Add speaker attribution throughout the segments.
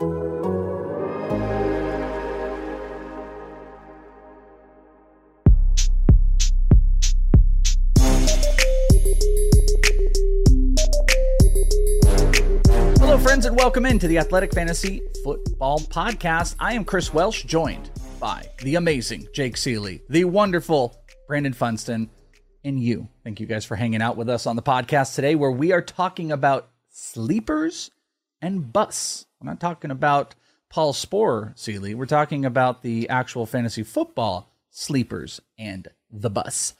Speaker 1: Hello, friends, and welcome into the Athletic Fantasy Football Podcast. I am Chris Welsh, joined by the amazing Jake Ciely, the wonderful Brandon Funston, and you. Thank you guys for hanging out with us on the podcast today, where we are talking about sleepers and Bus. We're not talking about Paul Sporer, Ciely. We're talking about the actual fantasy football sleepers and the bus.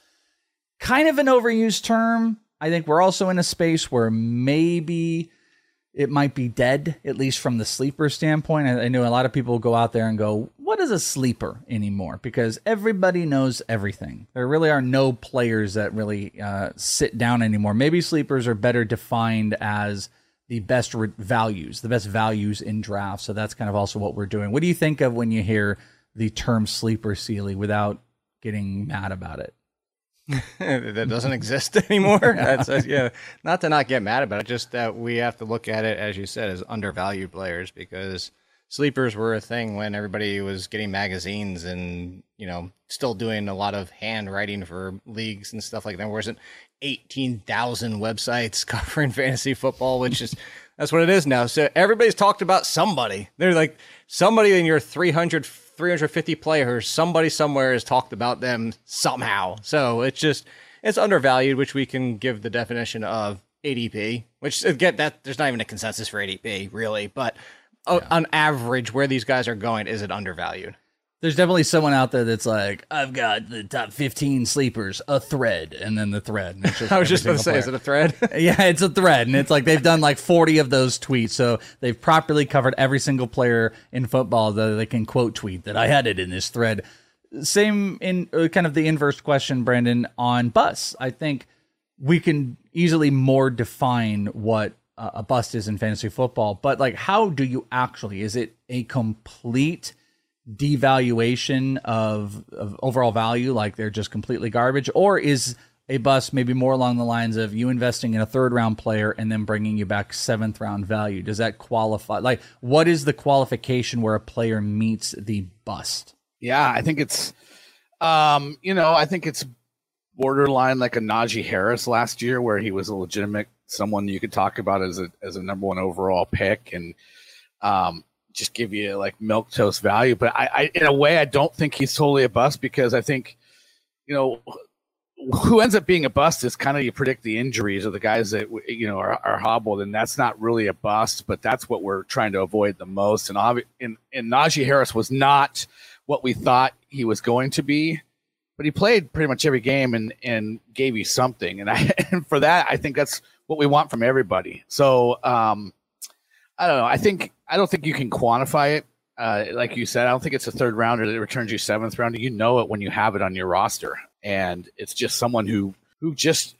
Speaker 1: Kind of an overused term. I think we're also in a space where maybe it might be dead, at least from the sleeper standpoint. I, I know a lot of people go out there and go, What is a sleeper anymore? Because everybody knows everything. There really are no players that really uh, sit down anymore. Maybe sleepers are better defined as the best re- values, the best values in drafts. So that's kind of also what we're doing. What do you think of when you hear the term sleeper Ciely without getting mad about it?
Speaker 2: that doesn't exist anymore. That's uh, yeah. Not to not get mad about it, just that we have to look at it as you said as undervalued players because sleepers were a thing when everybody was getting magazines and you know still doing a lot of handwriting for leagues and stuff like that. There wasn't eighteen thousand websites covering fantasy football, which is that's what it is now. So everybody's talked about somebody. They're like somebody in your 300 350 players, somebody somewhere has talked about them somehow. So it's just it's undervalued, which we can give the definition of ADP, which get that there's not even a consensus for ADP really, but yeah. on average, where these guys are going, is it undervalued?
Speaker 1: There's definitely someone out there that's like, I've got the top 15 sleepers, a thread, and then the thread.
Speaker 2: I was just going to say, is it a thread?
Speaker 1: yeah, it's a thread, and it's like they've done like 40 of those tweets, so they've properly covered every single player in football that they can quote tweet that I had it in this thread. Same in uh, kind of the inverse question, Brandon, on bus. I think we can easily more define what a bust is in fantasy football, but like, how do you actually? Is it a complete devaluation of, of overall value, like they're just completely garbage, or is a bust maybe more along the lines of you investing in a third round player and then bringing you back seventh round value? Does that qualify? Like, what is the qualification where a player meets the bust?
Speaker 3: Yeah, I think it's, um, you know, I think it's borderline like a Najee Harris last year, where he was a legitimate someone you could talk about as a as a number one overall pick, and um, just give you like milk toast value. But I, I, in a way, I don't think he's totally a bust because I think, you know, who ends up being a bust is kind of you predict the injuries of the guys that you know are, are, hobbled, and that's not really a bust, but that's what we're trying to avoid the most. And obvi- and, and Najee Harris was not what we thought he was going to be, but he played pretty much every game and and gave you something. And I and for that, I think that's what we want from everybody. So um, I don't know. I think I don't think you can quantify it. Uh, like you said, I don't think it's a third rounder that returns you seventh rounder. You know it when you have it on your roster, and it's just someone who who just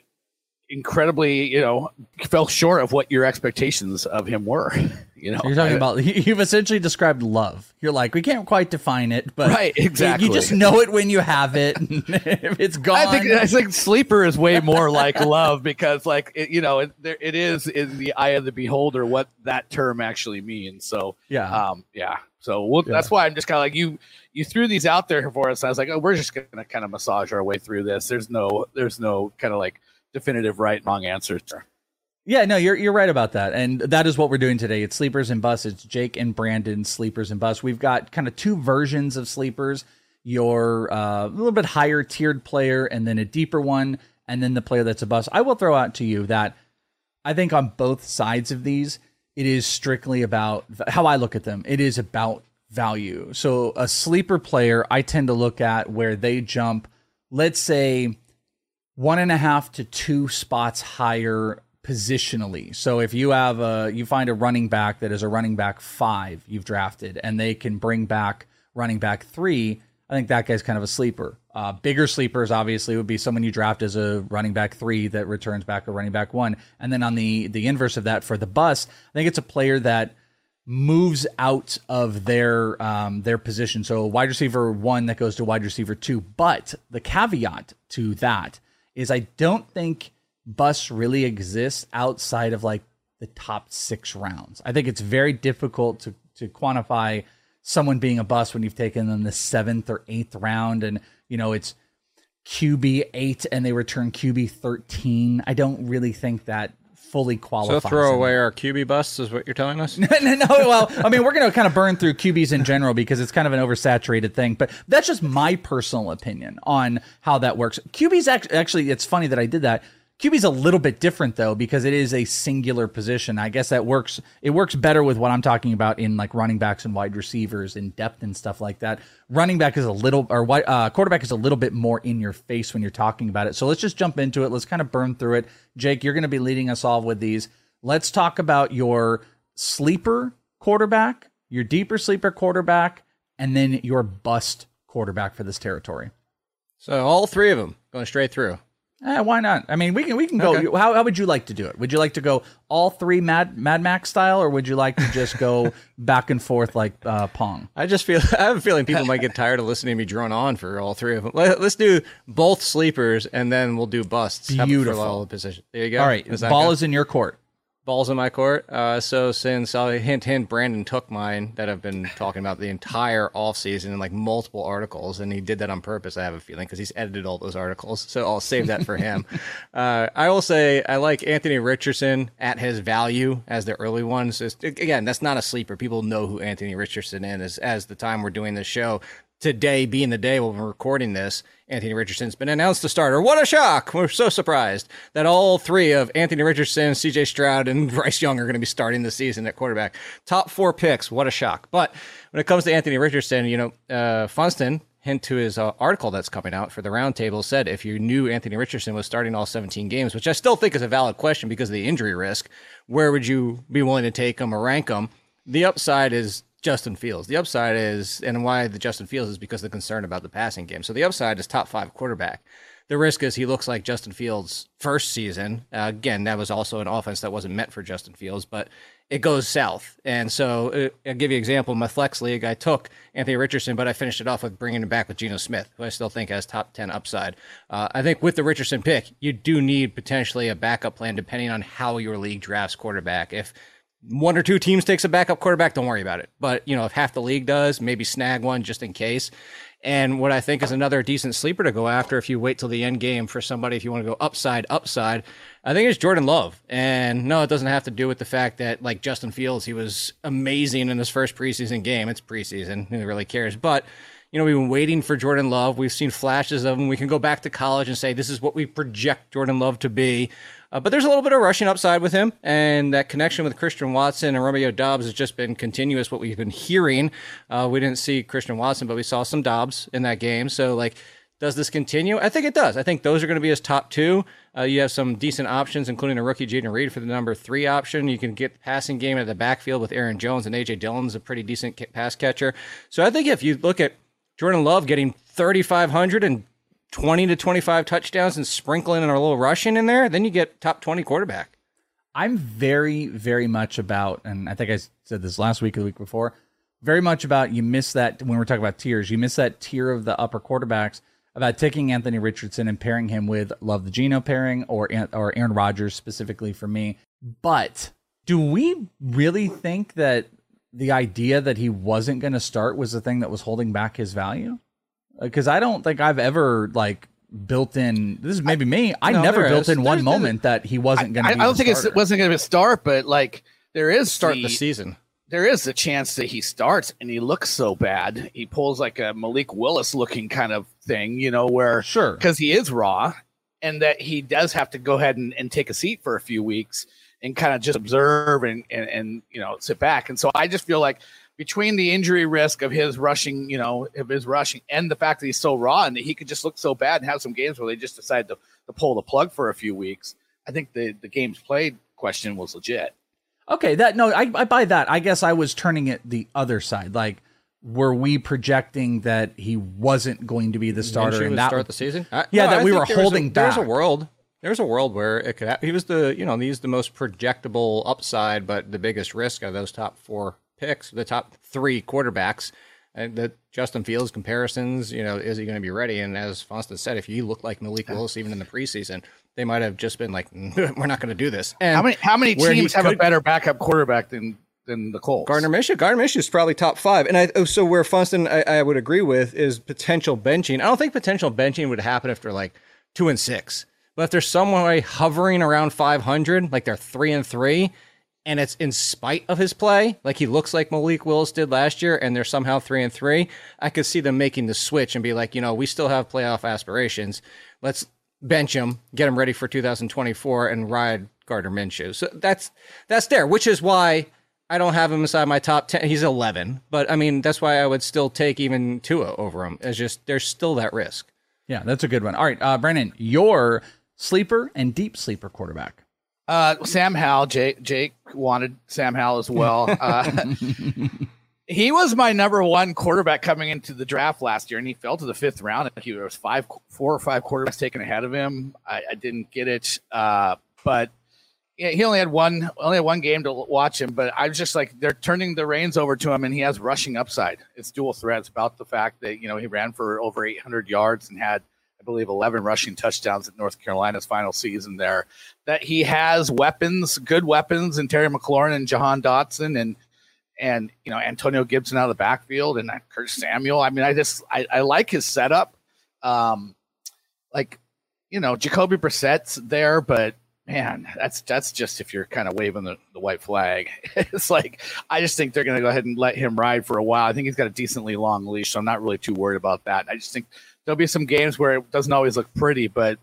Speaker 3: incredibly, you know, fell short of what your expectations of him were. You know,
Speaker 1: you're talking I, about you've essentially described love. You're like, we can't quite define it, but
Speaker 3: right, exactly.
Speaker 1: You just know it when you have it. if it's gone,
Speaker 3: I think I think sleeper is way more like love because, like, it, you know, it, there, it is in the eye of the beholder what that term actually means. So
Speaker 1: yeah,
Speaker 3: um, yeah. So we'll, yeah. that's why I'm just kind of like you. You threw these out there for us. I was like, oh, we're just gonna kind of massage our way through this. There's no, there's no kind of like definitive right wrong answers.
Speaker 1: Yeah, no, you're you're right about that, and that is what we're doing today. It's sleepers and bus. It's Jake and Brandon sleepers and bus. We've got kind of two versions of sleepers. Your uh, a little bit higher tiered player, and then a deeper one, and then the player that's a bus. I will throw out to you that I think on both sides of these, it is strictly about how I look at them. It is about value. So a sleeper player, I tend to look at where they jump. Let's say one and a half to two spots higher positionally. So if you have a you find a running back that is a running back 5 you've drafted and they can bring back running back 3, I think that guy's kind of a sleeper. Uh, bigger sleepers obviously would be someone you draft as a running back 3 that returns back a running back 1. And then on the the inverse of that for the bus, I think it's a player that moves out of their um, their position. So wide receiver one that goes to wide receiver two. But the caveat to that is I don't think bus really exists outside of like the top six rounds. I think it's very difficult to to quantify someone being a bus when you've taken them the seventh or eighth round, and you know it's QB eight and they return QB thirteen. I don't really think that fully qualifies.
Speaker 2: So throw away our QB busts is what you're telling us?
Speaker 1: no, no, no. well, I mean, we're going to kind of burn through QBs in general because it's kind of an oversaturated thing, but that's just my personal opinion on how that works. QBs actually, actually it's funny that I did that. QB's a little bit different though because it is a singular position. I guess that works. It works better with what I'm talking about in like running backs and wide receivers in depth and stuff like that. Running back is a little or uh, quarterback is a little bit more in your face when you're talking about it. So let's just jump into it. Let's kind of burn through it. Jake, you're going to be leading us all with these. Let's talk about your sleeper quarterback, your deeper sleeper quarterback, and then your bust quarterback for this territory.
Speaker 2: So all three of them going straight through.
Speaker 1: Eh, why not? I mean, we can we can go.
Speaker 2: Okay.
Speaker 1: How, how would you like to do it? Would you like to go all three Mad Mad Max style, or would you like to just go back and forth like uh, Pong?
Speaker 2: I just feel I have a feeling people might get tired of listening to me drone on for all three of them. Let, us do both sleepers and then we'll do busts. How about for
Speaker 1: Beautiful.
Speaker 2: all the position. There you go.
Speaker 1: All right, ball
Speaker 2: go?
Speaker 1: is in your court.
Speaker 2: Balls in my court. Uh, so since I'll hint hint, Brandon took mine that I've been talking about the entire offseason in like multiple articles, and he did that on purpose. I have a feeling because he's edited all those articles. So I'll save that for him. uh, I will say I like Anthony Richardson at his value as the early ones. It's- again, that's not a sleeper. People know who Anthony Richardson is as the time we're doing this show. Today being the day when we're recording this, Anthony Richardson's been announced the starter. What a shock! We're so surprised that all three of Anthony Richardson, CJ Stroud, and Bryce Young are going to be starting the season at quarterback. Top four picks. What a shock! But when it comes to Anthony Richardson, you know, uh, Funston, hint to his uh, article that's coming out for the roundtable, said if you knew Anthony Richardson was starting all 17 games, which I still think is a valid question because of the injury risk, where would you be willing to take him or rank him? The upside is Justin Fields. The upside is, and why the Justin Fields is because of the concern about the passing game. So the upside is top five quarterback. The risk is he looks like Justin Fields' first season. Uh, again, that was also an offense that wasn't meant for Justin Fields, but it goes south. And so uh, I'll give you an example. My flex league, I took Anthony Richardson, but I finished it off with bringing him back with Geno Smith, who I still think has top 10 upside. Uh, I think with the Richardson pick, you do need potentially a backup plan depending on how your league drafts quarterback. If one or two teams takes a backup quarterback, don't worry about it. But you know, if half the league does, maybe snag one just in case. And what I think is another decent sleeper to go after if you wait till the end game for somebody, if you want to go upside, upside, I think it's Jordan Love. And no, it doesn't have to do with the fact that like Justin Fields, he was amazing in his first preseason game. It's preseason, who really cares? But you know, we've been waiting for Jordan Love. We've seen flashes of him. We can go back to college and say this is what we project Jordan Love to be. Uh, but there's a little bit of rushing upside with him, and that connection with Christian Watson and Romeo Doubs has just been continuous. What we've been hearing, uh, we didn't see Christian Watson, but we saw some Doubs in that game. So, like, does this continue? I think it does. I think those are going to be his top two. Uh, you have some decent options, including a rookie Jayden Reed for the number three option. You can get the passing game at the backfield with Aaron Jones and AJ Dillon's a pretty decent pass catcher. So I think if you look at Jordan Love getting 3,500 and 20 to 25 touchdowns and sprinkling in a little rushing in there, then you get top 20 quarterback.
Speaker 1: I'm very, very much about, and I think I said this last week or the week before, very much about you miss that when we're talking about tiers, you miss that tier of the upper quarterbacks about taking Anthony Richardson and pairing him with Love the Geno pairing or or Aaron Rodgers specifically for me. But do we really think that the idea that he wasn't going to start was the thing that was holding back his value? Uh, because I don't think I've ever like built in. This is maybe me. I
Speaker 2: No,
Speaker 1: never built
Speaker 2: is.
Speaker 1: in one moment that he wasn't going
Speaker 3: I,
Speaker 1: to.
Speaker 3: I don't think it's, it wasn't going to start, but like there is
Speaker 2: Start
Speaker 3: the,
Speaker 2: the season.
Speaker 3: there is a chance that he starts and he looks so bad. He pulls like a Malik Willis looking kind of thing, you know, where
Speaker 1: Sure.
Speaker 3: because he is raw and that he does have to go ahead and, and take a seat for a few weeks and kind of just observe and, and, and, you know, sit back. And so I just feel like between the injury risk of his rushing, you know, of his rushing and the fact that he's so raw and that he could just look so bad and have some games where they just decide to, to pull the plug for a few weeks, I think the the games played question was legit.
Speaker 1: Okay, that no, I, I buy that. I guess I was turning it the other side. Like, were we projecting that he wasn't going to be the starter
Speaker 2: Minshew
Speaker 1: and
Speaker 2: would
Speaker 1: that
Speaker 2: start the season? I-
Speaker 1: Yeah, that
Speaker 2: I
Speaker 1: we were
Speaker 2: there was a-
Speaker 1: holding
Speaker 2: There's a world. There's a world where it could. Ha- he was the you know he's the most projectable upside, but the biggest risk of those top four picks, the top three quarterbacks. And the Justin Fields comparisons, you know, is he going to be ready? And as Funston said, if you look like Malik Willis even in the preseason, they might have just been like, "We're not going to do this." And
Speaker 3: How many how many teams have a better backup quarterback than than the Colts?
Speaker 2: Gardner Minshew. Gardner Minshew is probably top five, and I oh, so where Funston I, I would agree with is potential benching. I don't think potential benching would happen if they're like two and six, but if there's some way hovering around 500, like they're three and three, and it's in spite of his play, like he looks like Malik Willis did last year, and they're somehow three and three, I could see them making the switch and be like, you know, we still have playoff aspirations. Let's bench him, get him ready for 2024, and ride Gardner Minshew. So that's that's there, which is why I don't have him inside my top 10. He's 11, but I mean, that's why I would still take even Tua over him. It's just there's still that risk.
Speaker 1: Yeah, that's a good one. All right, uh, Brandon, your sleeper and deep sleeper quarterback.
Speaker 3: Uh, Sam Howell. Jake Jake wanted Sam Howell as well. Uh, he was my number one quarterback coming into the draft last year, and he fell to the fifth round. I think there was five, four or five quarterbacks taken ahead of him. I, I didn't get it, uh, but he only had one, only had one game to watch him. But I was just like, they're turning the reins over to him, and he has rushing upside. It's dual threats about the fact that you know he ran for over 800 yards and had. I believe 11 rushing touchdowns at North Carolina's final season there. That he has weapons, good weapons, and Terry McLaurin and Jahan Dotson, and and you know Antonio Gibson out of the backfield and Kurt Samuel. I mean, I just I, I like his setup. Um, like you know Jacoby Brissett's there, but man, that's that's just if you're kind of waving the, the white flag. it's like I just think they're going to go ahead and let him ride for a while. I think he's got a decently long leash, so I'm not really too worried about that. I just think there'll be some games where it doesn't always look pretty, but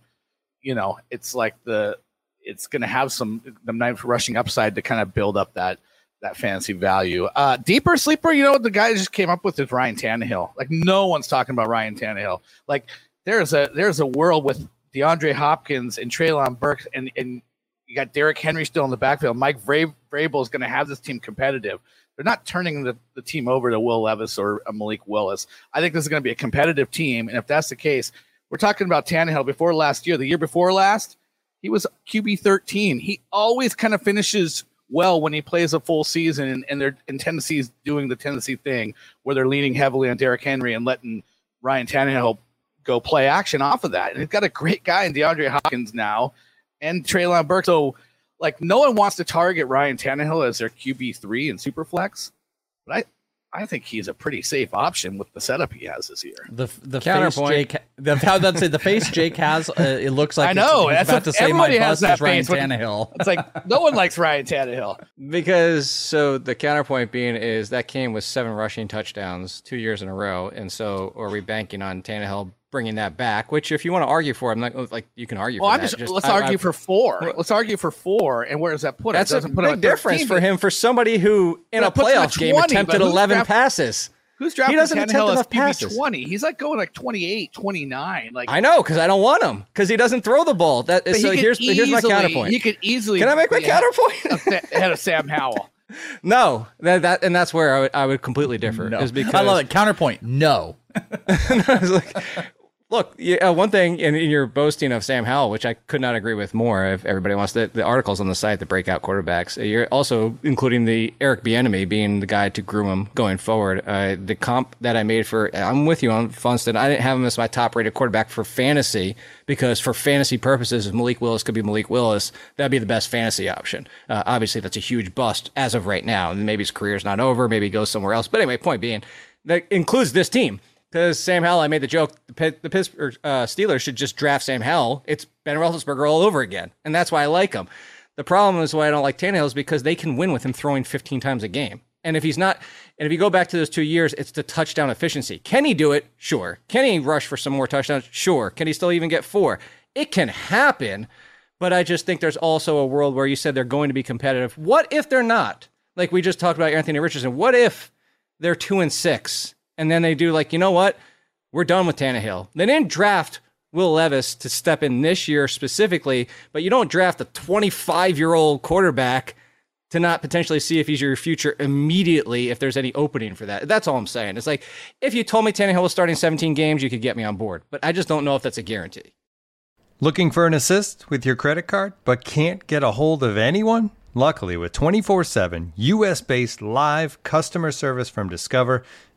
Speaker 3: you know, it's like the it's going to have some the nice rushing upside to kind of build up that that fantasy value. Uh, deeper sleeper, you know what the guy just came up with is Ryan Tannehill. Like no one's talking about Ryan Tannehill. Like there's a there's a world with DeAndre Hopkins and Treylon Burks and and you got Derrick Henry still in the backfield. Mike Vrabel is going to have this team competitive. They're not turning the, the team over to Will Levis or uh, Malik Willis. I think this is going to be a competitive team. And if that's the case, we're talking about Tannehill before last year, the year before last, he was QB 13. He always kind of finishes well when he plays a full season, and, and they're in Tennessee's doing the Tennessee thing where they're leaning heavily on Derrick Henry and letting Ryan Tannehill go play action off of that. And they've got a great guy in DeAndre Hopkins now and Treylon Burke. So, like, no one wants to target Ryan Tannehill as their QB three in Superflex, but I. I think he's a pretty safe option with the setup he has this year.
Speaker 1: The the face Jake, the how that's it. The face Jake has, uh, it looks like
Speaker 3: I know,
Speaker 1: It's,
Speaker 3: that's
Speaker 1: he's about
Speaker 3: what-
Speaker 1: to say my
Speaker 3: everybody has
Speaker 1: bust is
Speaker 3: that
Speaker 1: Ryan
Speaker 3: face when-
Speaker 1: Tannehill.
Speaker 3: It's like no one likes Ryan Tannehill.
Speaker 2: Because so the counterpoint being is that came with seven rushing touchdowns two years in a row, and so are we banking on Tannehill bringing that back? Which, if you want to argue for, I'm not oh, like you can argue.
Speaker 3: Well,
Speaker 2: for
Speaker 3: I'm
Speaker 2: that.
Speaker 3: just, let's
Speaker 2: I-
Speaker 3: argue
Speaker 2: I-
Speaker 3: for four. let's argue for four, and where does that put
Speaker 2: That's
Speaker 3: him?
Speaker 2: a
Speaker 3: put
Speaker 2: big
Speaker 3: at
Speaker 2: difference
Speaker 3: 13,
Speaker 2: for him for somebody who in a
Speaker 3: puts him at
Speaker 2: playoff game attempted 11
Speaker 3: draft-
Speaker 2: passes.
Speaker 3: Who's drafting he
Speaker 2: doesn't attempt
Speaker 3: Tannehill as
Speaker 2: enough passes.
Speaker 3: 20? He's like going like 28, 29. Like
Speaker 2: I know because I don't want him because he doesn't throw the ball. That
Speaker 3: but
Speaker 2: so
Speaker 3: he could
Speaker 2: here's here's my counterpoint.
Speaker 3: He could easily.
Speaker 2: Can I make my counterpoint?
Speaker 3: ahead of Sam Howell.
Speaker 2: no, that, that and that's where I would, I would completely differ.
Speaker 1: No.
Speaker 2: Is because
Speaker 1: I love it. Counterpoint. No.
Speaker 2: I was like, look, yeah, one thing in, in your boasting of Sam Howell, which I could not agree with more. If everybody wants the, the articles on the site, the breakout quarterbacks, uh, you're also including the Eric Bieniemy being the guy to groom him going forward. Uh, the comp that I made for, I'm with you on Funston. I didn't have him as my top rated quarterback for fantasy because for fantasy purposes, if Malik Willis could be Malik Willis, that'd be the best fantasy option. Uh, obviously, that's a huge bust as of right now, and maybe his career's not over. Maybe he goes somewhere else. But anyway, point being, that includes this team. Because Sam Howell, I made the joke, the, the Pittsburgh uh, Steelers should just draft Sam Howell. It's Ben Roethlisberger all over again, and that's why I like him. The problem is why I don't like Tannehill is because they can win with him throwing 15 times a game. And if he's not, and if you go back to those two years, it's the touchdown efficiency. Can he do it? Sure. Can he rush for some more touchdowns? Sure. Can he still even get four? It can happen, but I just think there's also a world where you said they're going to be competitive. What if they're not? Like we just talked about Anthony Richardson. What if they're two and six, and then they do like, you know what? We're done with Tannehill. They didn't draft Will Levis to step in this year specifically, but you don't draft a 25 year old quarterback to not potentially see if he's your future immediately if there's any opening for that. That's all I'm saying. It's like if you told me Tannehill was starting 17 games, you could get me on board, but I just don't know if that's a guarantee.
Speaker 4: Looking for an assist with your credit card, but can't get a hold of anyone? Luckily, with 24 7 US based live customer service from Discover,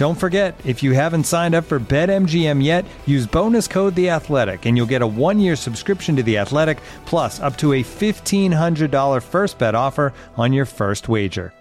Speaker 4: Don't forget, if you haven't signed up for BetMGM yet, use bonus code The Athletic, and you'll get a one-year subscription to The Athletic, plus up to a fifteen hundred dollar first bet offer on your first wager.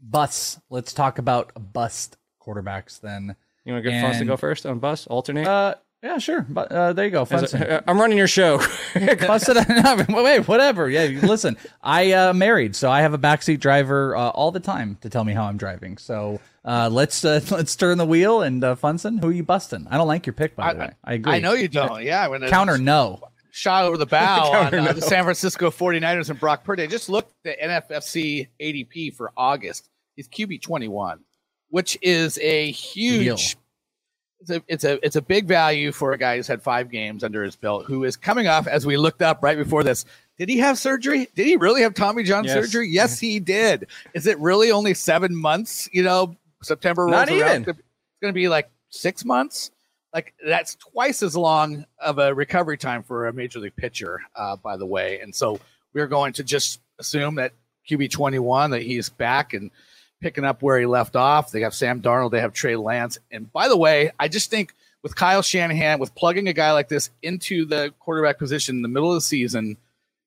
Speaker 1: Bus. Let's talk about bust quarterbacks then.
Speaker 2: You want to get Fonz to go first on bus? Alternate?
Speaker 1: Uh, yeah, sure. But uh, there you go.
Speaker 2: As
Speaker 1: Funston.
Speaker 2: a- I'm running your show.
Speaker 1: Busted. no, wait, whatever. Yeah, listen. I uh, married, so I have a backseat driver uh, all the time to tell me how I'm driving. So uh, let's uh, let's turn the wheel and uh, Funston, who are you busting? I don't like your pick, by the way. I agree.
Speaker 3: I know you don't. Yeah, when
Speaker 1: Counter no.
Speaker 3: shot over the bow on uh, the San Francisco 49ers and Brock Purdy. I just looked at NFFC ADP for August. He's QB 21, which is a huge. It's a, it's a it's a big value for a guy who's had five games under his belt, who is coming off as we looked up right before this. Did he have surgery? Did he really have Tommy John
Speaker 2: Yes.
Speaker 3: surgery? Yes, he did. Is it really only seven months? You know, September rolls
Speaker 2: Not
Speaker 3: around.
Speaker 2: even.
Speaker 3: It's going to be like six months. Like that's twice as long of a recovery time for a major league pitcher, uh, by the way. And so we're going to just assume that QB twenty one that he's back and picking up where he left off. They have Sam Darnold, they have Trey Lance. And by the way, I just think with Kyle Shanahan, with plugging a guy like this into the quarterback position in the middle of the season,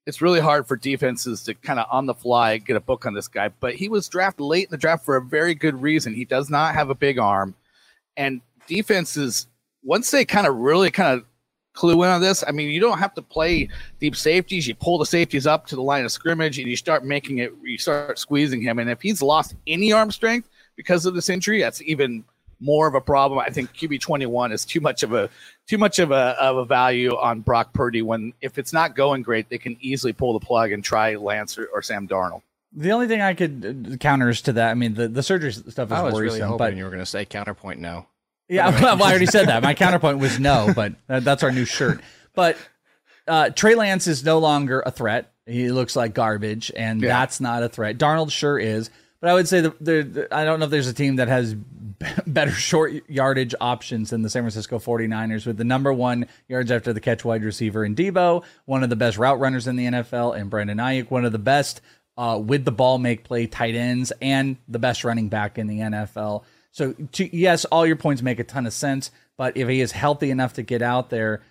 Speaker 3: it's really hard for defenses to kind of on the fly get a book on this guy. But he was drafted late in the draft for a very good reason. He does not have a big arm. And defenses, once they kind of really kind of clue in on this, I mean, you don't have to play deep safeties. You pull the safeties up to the line of scrimmage and you start making it, you start squeezing him. And if he's lost any arm strength because of this injury, that's even more of a problem. I think QB twenty one is too much of a too much of a of a value on Brock Purdy when if it's not going great, they can easily pull the plug and try Lance or, or Sam Darnold.
Speaker 1: The only thing I could uh, counters to that, I mean, the, the surgery stuff is
Speaker 2: I was really
Speaker 1: worrisome,
Speaker 2: hoping
Speaker 1: but
Speaker 2: you were going to say counterpoint no.
Speaker 1: Yeah, well, I already said that. My counterpoint was no, but that's our new shirt. But uh, Trey Lance is no longer a threat. He looks like garbage, and
Speaker 3: Yeah.
Speaker 1: that's not a threat. Darnold sure is, but I would say that there, there- I don't know if there's a team that has better short yardage options than the San Francisco 49ers with the number one yards after the catch wide receiver in Debo, one of the best route runners in the NFL, and Brandon Aiyuk, one of the best uh, with the ball make play tight ends, and the best running back in the NFL. So to, yes, all your points make a ton of sense, but if he is healthy enough to get out there,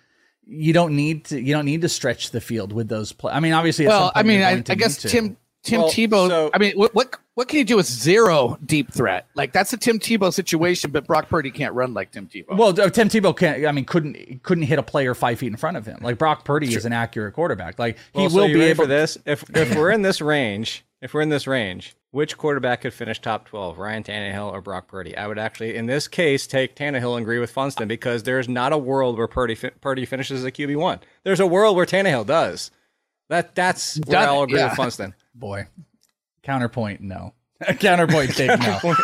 Speaker 1: you don't need to you don't need to stretch the field with those play. I mean, obviously, at some
Speaker 3: Well, I mean,
Speaker 1: you're
Speaker 3: I,
Speaker 1: to
Speaker 3: I guess. Tim Tim
Speaker 2: Well,
Speaker 3: Tebow.
Speaker 2: so-
Speaker 3: I mean, what, what what can you do with zero deep threat? Like that's a Tim Tebow situation, but Brock Purdy can't run like Tim Tebow.
Speaker 1: Well, uh, Tim Tebow can't. I mean, couldn't couldn't hit a player five feet in front of him. Like Brock Purdy is an accurate quarterback. Like he
Speaker 2: Well, so
Speaker 1: will
Speaker 2: you
Speaker 1: be
Speaker 2: ready
Speaker 1: able.
Speaker 2: for this. If if we're in this range, if we're in this range, which quarterback could finish top twelve, Ryan Tannehill or Brock Purdy? I would actually, in this case, take Tannehill and agree with Funston because there's not a world where Purdy fi- Purdy finishes as a QB one. There's a world where Tannehill does. That that's where I'll agree
Speaker 3: yeah.
Speaker 2: with Funston.
Speaker 1: Boy, counterpoint. No, Counterpoint take no.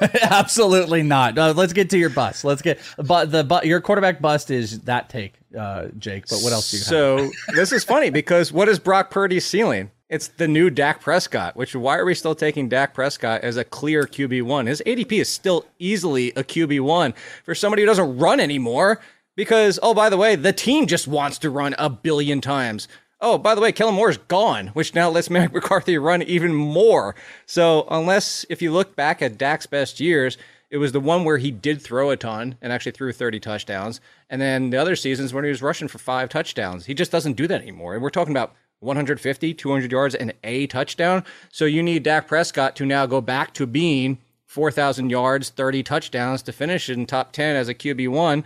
Speaker 1: Absolutely not. Uh, let's get to your bust. Let's get but the but your quarterback bust is that take, uh, Jake. But what else do you have?
Speaker 2: So this is funny because what is Brock Purdy's ceiling? It's the new Dak Prescott, which why are we still taking Dak Prescott as a clear QB1? His ADP is still easily a QB1 for somebody who doesn't run anymore because, oh, by the way, the team just wants to run a billion times. Oh, by the way, Kellen Moore is gone, which now lets Mike McCarthy run even more. So, unless if you look back at Dak's best years, it was the one where he did throw a ton and actually threw 30 touchdowns. And then the other seasons when he was rushing for five touchdowns. He just doesn't do that anymore. And we're talking about 150, 200 yards, and a touchdown. So you need Dak Prescott to now go back to being 4,000 yards, 30 touchdowns to finish in top 10 as a QB1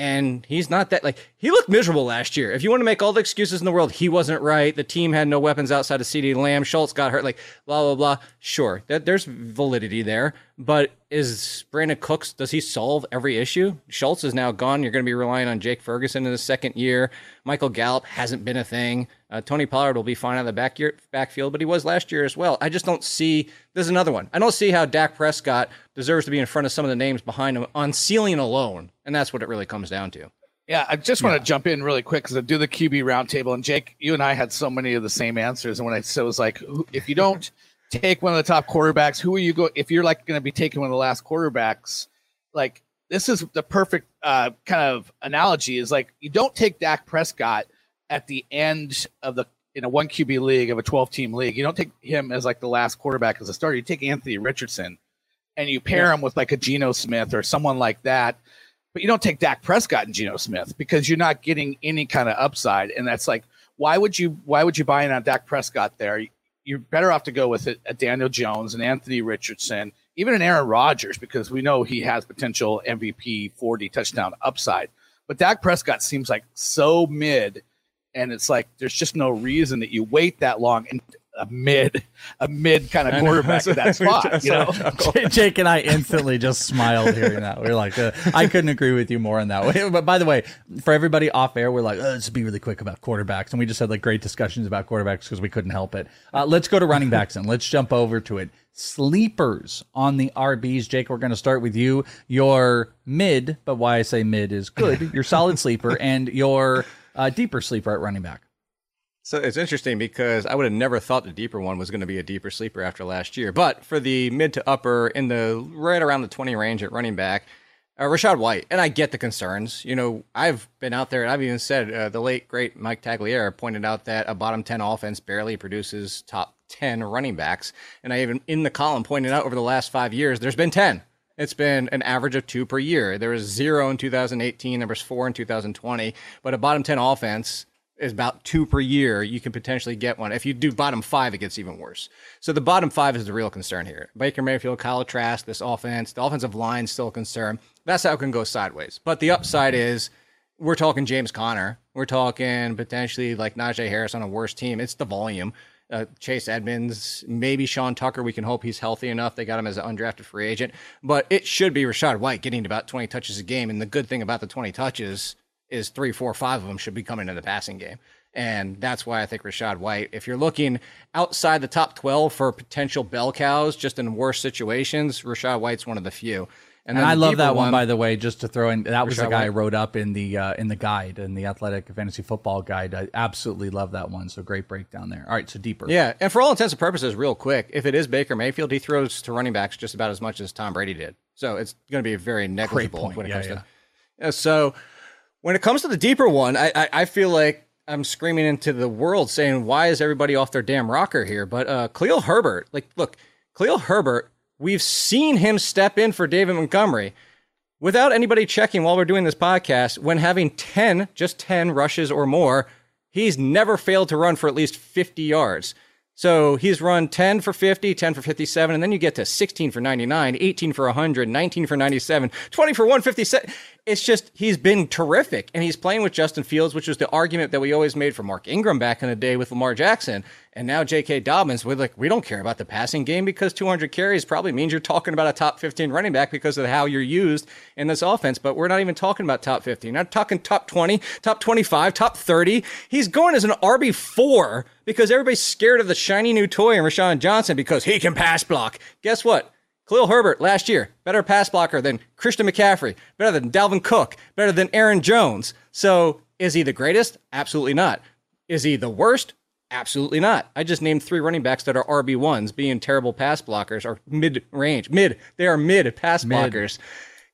Speaker 2: and he's not that like he looked miserable last year. If you want to make all the excuses in the world, he wasn't right. The team had no weapons outside of CeeDee Lamb. Schultz got hurt. Like blah blah blah. Sure, that there's validity there, but is Brandin Cooks does he solve every issue? Schultz is now gone. You're going to be relying on Jake Ferguson in the second year. Michael Gallup hasn't been a thing. Uh, Tony Pollard will be fine on the back year, backfield, but he was last year as well. I just don't see. There's another one. I don't see how Dak Prescott deserves to be in front of some of the names behind him on ceiling alone, and that's what it really comes down to.
Speaker 3: Yeah, I just want to jump in really quick because I do the QB roundtable, and Jake, you and I had so many of the same answers. And when I said it was like, if you don't take one of the top quarterbacks, who are you going? If you're like going to be taking one of the last quarterbacks, like this is the perfect uh, kind of analogy. Is like you don't take Dak Prescott at the end of the in a one QB league of a 12 team league. You don't take him as like the last quarterback as a starter. You take Anthony Richardson and you pair yeah. him with like a Geno Smith or someone like that. But you don't take Dak Prescott and Geno Smith because you're not getting any kind of upside. And that's like, why would you why would you buy in on Dak Prescott there? You're better off to go with a, a Daniel Jones and Anthony Richardson, even an Aaron Rodgers, because we know he has potential MVP 40 touchdown upside. But Dak Prescott seems like so mid and it's like there's just no reason that you wait that long and a mid a mid kind of quarterback at that spot. You know,
Speaker 1: Jake and I instantly just smiled hearing that. We are like, uh, I couldn't agree with you more on that. Way. But by the way, for everybody off air, we're like, oh, let's be really quick about quarterbacks, and we just had like great discussions about quarterbacks because we couldn't help it. Uh, let's go to running backs and let's jump over to it. Sleepers on the RBs. Jake, we're going to start with you. Your mid, but why I say mid is good. Your solid sleeper and your uh, deeper sleeper at running back.
Speaker 2: So it's interesting because I would have never thought the deeper one was going to be a deeper sleeper after last year. But for the mid to upper in the right around the 20 range at running back, uh, Rachaad White, and I get the concerns. You know, I've been out there and I've even said uh, the late great Mike Tagliere pointed out that a bottom 10 offense barely produces top 10 running backs. And I even in the column pointed out over the last five years, there's been 10. It's been an average of two per year. There was zero in 2018. There was four in 2020. But a bottom 10 offense is about two per year. You can potentially get one. If you do bottom five, it gets even worse. So the bottom five is the real concern here. Baker Mayfield, Kyle Trask, this offense, the offensive line still a concern. That's how it can go sideways. But the upside is we're talking James Conner. We're talking potentially like Najee Harris on a worse team. It's the volume uh, Chase Edmonds, maybe Sean Tucker. We can hope he's healthy enough. They got him as an undrafted free agent, but it should be Rachaad White getting about 20 touches a game. And the good thing about the 20 touches is three, four, five of them should be coming in the passing game. And that's why I think Rachaad White, if you're looking outside the top 12 for potential bell cows, just in worse situations, Rachaad White's one of the few.
Speaker 1: And, and I love that one, one, by the way. Just to throw in, that was the guy I wrote up in the uh, in the guide in the athletic fantasy football guide. I absolutely love that one. So great breakdown there. All right, so deeper.
Speaker 2: Yeah, and for all intents and purposes, real quick, if it is Baker Mayfield, he throws to running backs just about as much as Tom Brady did. So it's going to be a very negligible when it yeah, comes yeah. to. Yeah, so when it comes to the deeper one, I, I, I feel like I'm screaming into the world saying, why is everybody off their damn rocker here? But uh, Khalil Herbert, like, look, Khalil Herbert We've seen him step in for David Montgomery without anybody checking while we're doing this podcast. When having 10, just 10 rushes or more, he's never failed to run for at least 50 yards. So he's run 10 for 50, 10 for 57, and then you get to 16 for 99, 18 for 100, 19 for 97, 20 for 157. It's just, he's been terrific. And he's playing with Justin Fields, which was the argument that we always made for Mark Ingram back in the day with Lamar Jackson. And now J.K. Dobbins, we're like, we don't care about the passing game because 200 carries probably means you're talking about a top 15 running back because of how you're used in this offense. But we're not even talking about top 15. Not talking top 20, top 25, top 30. He's going as an RB4 because everybody's scared of the shiny new toy in Roschon Johnson because he can pass block. Guess what? Khalil Herbert last year, better pass blocker than Christian McCaffrey, better than Dalvin Cook, better than Aaron Jones. So is he the greatest? Absolutely not. Is he the worst? Absolutely not. I just named three running backs that are RB1s, being terrible pass blockers or mid range. Mid. They are mid pass
Speaker 1: Mid.
Speaker 2: blockers.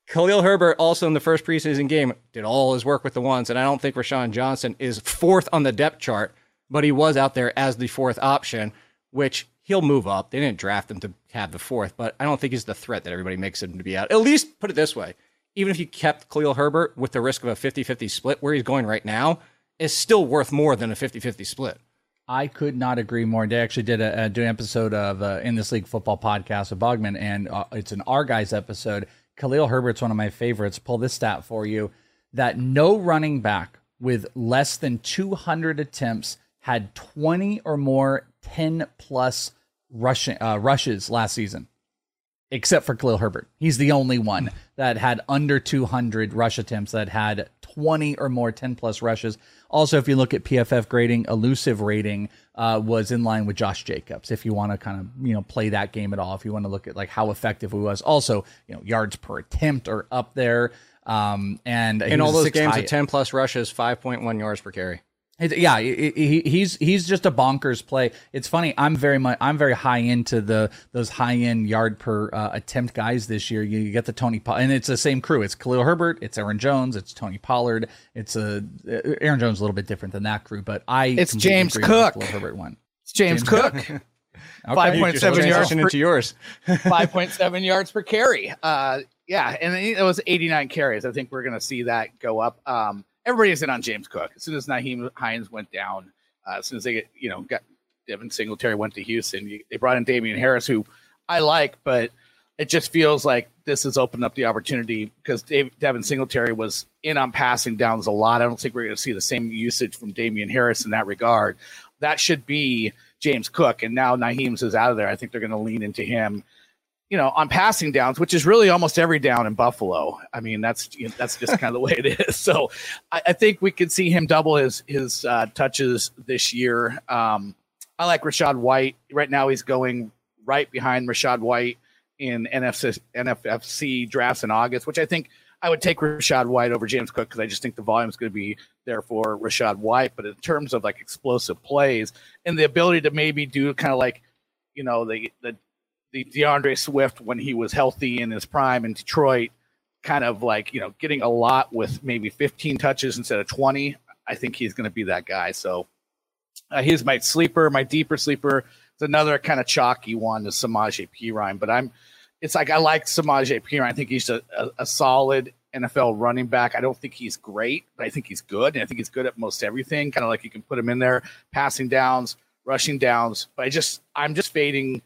Speaker 2: Khalil Herbert also in the first preseason game did all his work with the ones, and I don't think Roschon Johnson is fourth on the depth chart, but he was out there as the fourth option, which he'll move up. They didn't draft him to have the fourth, but I don't think he's the threat that everybody makes him to be at. At least put it this way. Even if you kept Khalil Herbert with the risk of a 50-50 split where he's going right now, is still worth more than a 50-50 split.
Speaker 1: I could not agree more. They actually did a, a do an episode of uh, in this league football podcast with Bogman, and uh, it's an our guys episode. Khalil Herbert's one of my favorites. Pull this stat for you: that no running back with less than 200 attempts had 20 or more 10 plus rushing uh, rushes last season except for Khalil Herbert. He's the only one that had under 200 rush attempts that had 20 or more 10 plus rushes. Also, if you look at PFF grading, elusive rating uh, was in line with Josh Jacobs. If you want to kind of you know play that game at all, if you want to look at like how effective he was, also you know yards per attempt are up there. Um, and
Speaker 2: In all those games of 10 plus rushes, 5.1 yards per carry.
Speaker 1: It's- yeah, he, he- he's he's just a bonkers play. It's funny. I'm very much I'm very high into the those high end yard per uh, attempt guys this year. You, you get the Tony Pa- and it's the same crew. It's Khalil Herbert, it's Aaron Jones, it's Tony Pollard. It's a Aaron Jones a little bit different than that crew, but I
Speaker 3: It's James
Speaker 1: agree with the
Speaker 3: Cook.
Speaker 1: Khalil Herbert one.
Speaker 3: It's James, Cook.
Speaker 1: Okay.
Speaker 3: Five point seven yards per,
Speaker 2: into yours.
Speaker 3: five point seven yards per carry. Uh, yeah, and it was eighty nine carries. I think we're going to see that go up. Um, everybody's in on James Cook as soon as Nyheim Hines went down. Uh, as soon as they get, you know, got Devin Singletary went to Houston, you, they brought in Damien Harris, who I like, but it just feels like this has opened up the opportunity because Dave, Devin Singletary was in on passing downs a lot. I don't think we're going to see the same usage from Damien Harris in that regard. That should be James Cook, and now Nyheim's is out of there. I think they're going to lean into him you know, on passing downs, which is really almost every down in Buffalo. I mean, that's you know, that's just kind of the way it is. So I, I think we could see him double his his uh, touches this year. Um, I like Rachaad White. Right now, he's going right behind Rachaad White in NFC, NFFC drafts in August, which I think I would take Rachaad White over James Cook because I just think the volume is going to be there for Rachaad White. But in terms of like explosive plays and the ability to maybe do kind of like, you know, the the the D'Andre Swift when he was healthy in his prime in Detroit, kind of like you know getting a lot with maybe 15 touches instead of 20. I think he's going to be that guy. So uh, he's my sleeper, my deeper sleeper. It's another kind of chalky one is Samaje Perine, but I'm. It's like I like Samaje Perine. I think he's a, a, a solid NFL running back. I don't think he's great, but I think he's good, and I think he's good at most everything. Kind of like you can put him in there, passing downs, rushing downs. But I just I'm just fading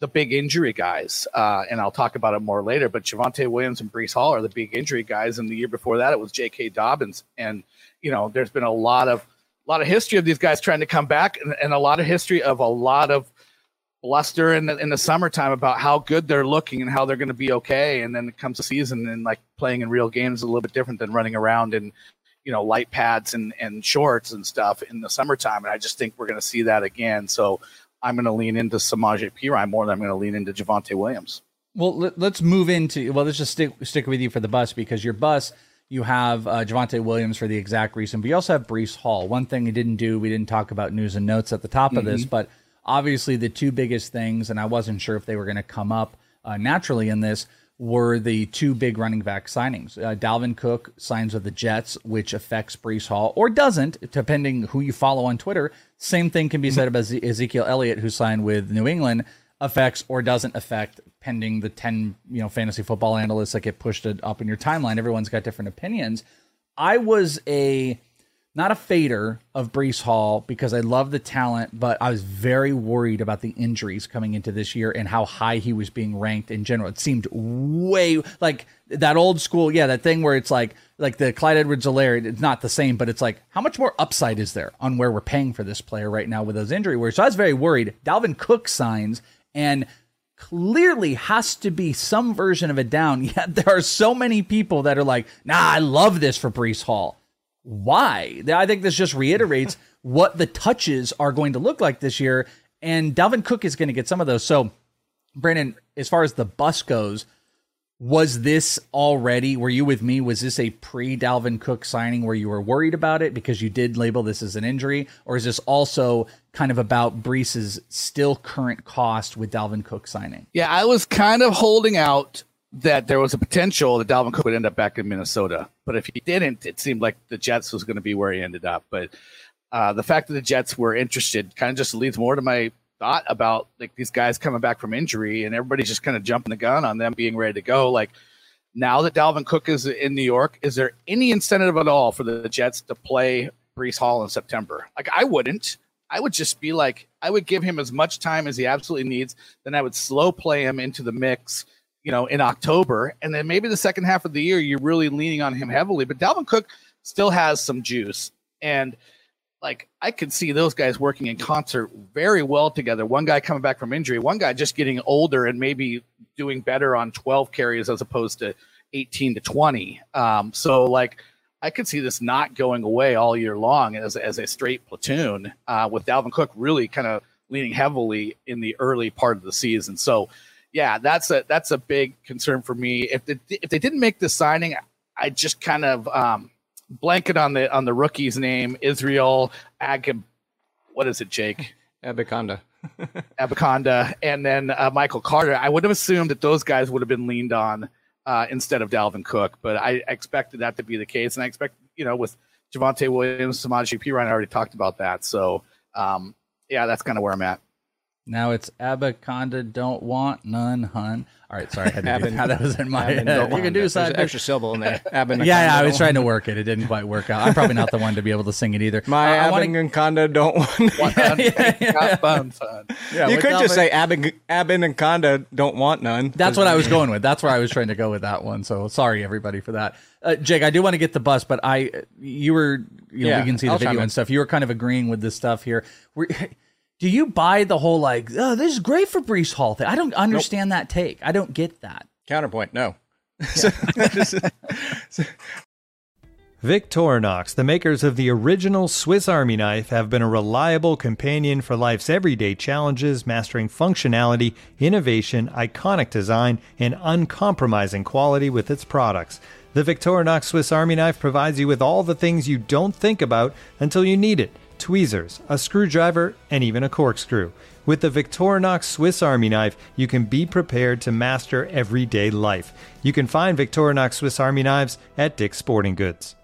Speaker 3: the big injury guys, uh, and I'll talk about it more later. But Javonte Williams and Breece Hall are the big injury guys, and the year before that it was J.K. Dobbins. And you know, there's been a lot of a lot of history of these guys trying to come back, and, and a lot of history of a lot of bluster in the in the summertime about how good they're looking and how they're going to be okay. And then it comes the season, and like playing in real games is a little bit different than running around in you know light pads and and shorts and stuff in the summertime. And I just think we're going to see that again. So I'm going to lean into Samaje Perine more than I'm going to lean into Javonte Williams.
Speaker 1: Well, let, us move into. Well, let's just stick stick with you for the bus because your bus. You have uh, Javonte Williams for the exact reason, but you also have Breece Hall. One thing he didn't do, we didn't talk about news and notes at the top of this, but obviously the two biggest things, and I wasn't sure if they were going to come up uh, naturally in this, were the two big running back signings. Uh, Dalvin Cook signs with the Jets, which affects Breece Hall, or doesn't, depending who you follow on Twitter. Same thing can be said about Ezekiel Elliott, who signed with New England, affects or doesn't affect, pending the 10 you know fantasy football analysts that get pushed up in your timeline. Everyone's got different opinions. I was a not a fader of Breece Hall because I love the talent, but I was very worried about the injuries coming into this year and how high he was being ranked in general. It seemed way like that old school, yeah, that thing where it's like like the Clyde Edwards-Helaire, it's not the same, but it's like how much more upside is there on where we're paying for this player right now with those injury worries? So I was very worried. Dalvin Cook signs and clearly has to be some version of a down. Yet there are so many people that are like, nah, I love this for Breece Hall why. I think this just reiterates what the touches are going to look like this year. And Dalvin Cook is going to get some of those. So, Brandon, as far as the bus goes, was this already, were you with me? Was this a pre Dalvin Cook signing where you were worried about it because you did label this as an injury? Or is this also kind of about Breece's still current cost with Dalvin Cook signing?
Speaker 3: Yeah, I was kind of holding out that there was a potential that Dalvin Cook would end up back in Minnesota. But if he didn't, it seemed like the Jets was going to be where he ended up. But uh, the fact that the Jets were interested kind of just leads more to my thought about like these guys coming back from injury and everybody's just kind of jumping the gun on them being ready to go. Like now that Dalvin Cook is in New York, is there any incentive at all for the Jets to play Breece Hall in September? Like I wouldn't. I would just be like, I would give him as much time as he absolutely needs. Then I would slow play him into the mix you know, in October. And then maybe the second half of the year, you're really leaning on him heavily. But Dalvin Cook still has some juice. And like I could see those guys working in concert very well together. One guy coming back from injury, one guy just getting older and maybe doing better on 12 carries as opposed to 18 to 20. Um, so like I could see this not going away all year long as, as a straight platoon uh, with Dalvin Cook really kind of leaning heavily in the early part of the season. So yeah, that's a that's a big concern for me. If they, if they didn't make the signing, I just kind of um, blanket on the on the rookie's name, Israel Agab. What is it, Jake?
Speaker 2: Abanikanda.
Speaker 3: Abanikanda, and then uh, Michael Carter. I would have assumed that those guys would have been leaned on uh, instead of Dalvin Cook, but I expected that to be the case, and I expect you know with Javonte Williams, Samaje Perine, I already talked about that. So um, yeah, that's kind of where I'm at.
Speaker 1: Now it's Abaconda don't want none, hun. All right, sorry, I had to Abin, do that. that was in my head. You can do side
Speaker 2: extra syllable in there.
Speaker 1: yeah, yeah, I was trying to work it. It didn't quite work out. I'm probably not the one to be able to sing it either.
Speaker 2: My uh, Abaconda don't want. none. yeah, yeah, fun, yeah, you could just say Abin Abaconda don't want none.
Speaker 1: That's what I was going with. That's where I was trying to go with that one. So sorry everybody for that. Uh, Jake, I do want to get the bus, but I, you were, you know, yeah, we can see the I'll video and stuff. You were kind of agreeing with this stuff here. We're, do you buy the whole like, oh, this is great for Breece Hall thing? I don't understand nope. that take. I don't get that.
Speaker 2: Counterpoint, no.
Speaker 4: Victorinox, the makers of the original Swiss Army knife, have been a reliable companion for life's everyday challenges, mastering functionality, innovation, iconic design, and uncompromising quality with its products. The Victorinox Swiss Army knife provides you with all the things you don't think about until you need it tweezers, a screwdriver, and even a corkscrew. With the Victorinox Swiss Army knife, you can be prepared to master everyday life. You can find Victorinox Swiss Army knives at Dick's Sporting Goods.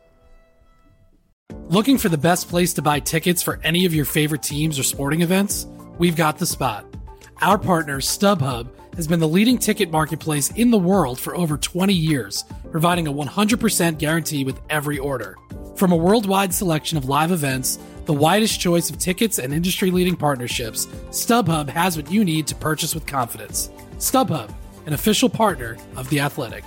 Speaker 5: Looking for the best place to buy tickets for any of your favorite teams or sporting events? We've got the spot. Our partner, StubHub, has been the leading ticket marketplace in the world for over 20 years, providing a 100% guarantee with every order. From a worldwide selection of live events, the widest choice of tickets and industry leading partnerships, StubHub has what you need to purchase with confidence. StubHub, an official partner of The Athletic.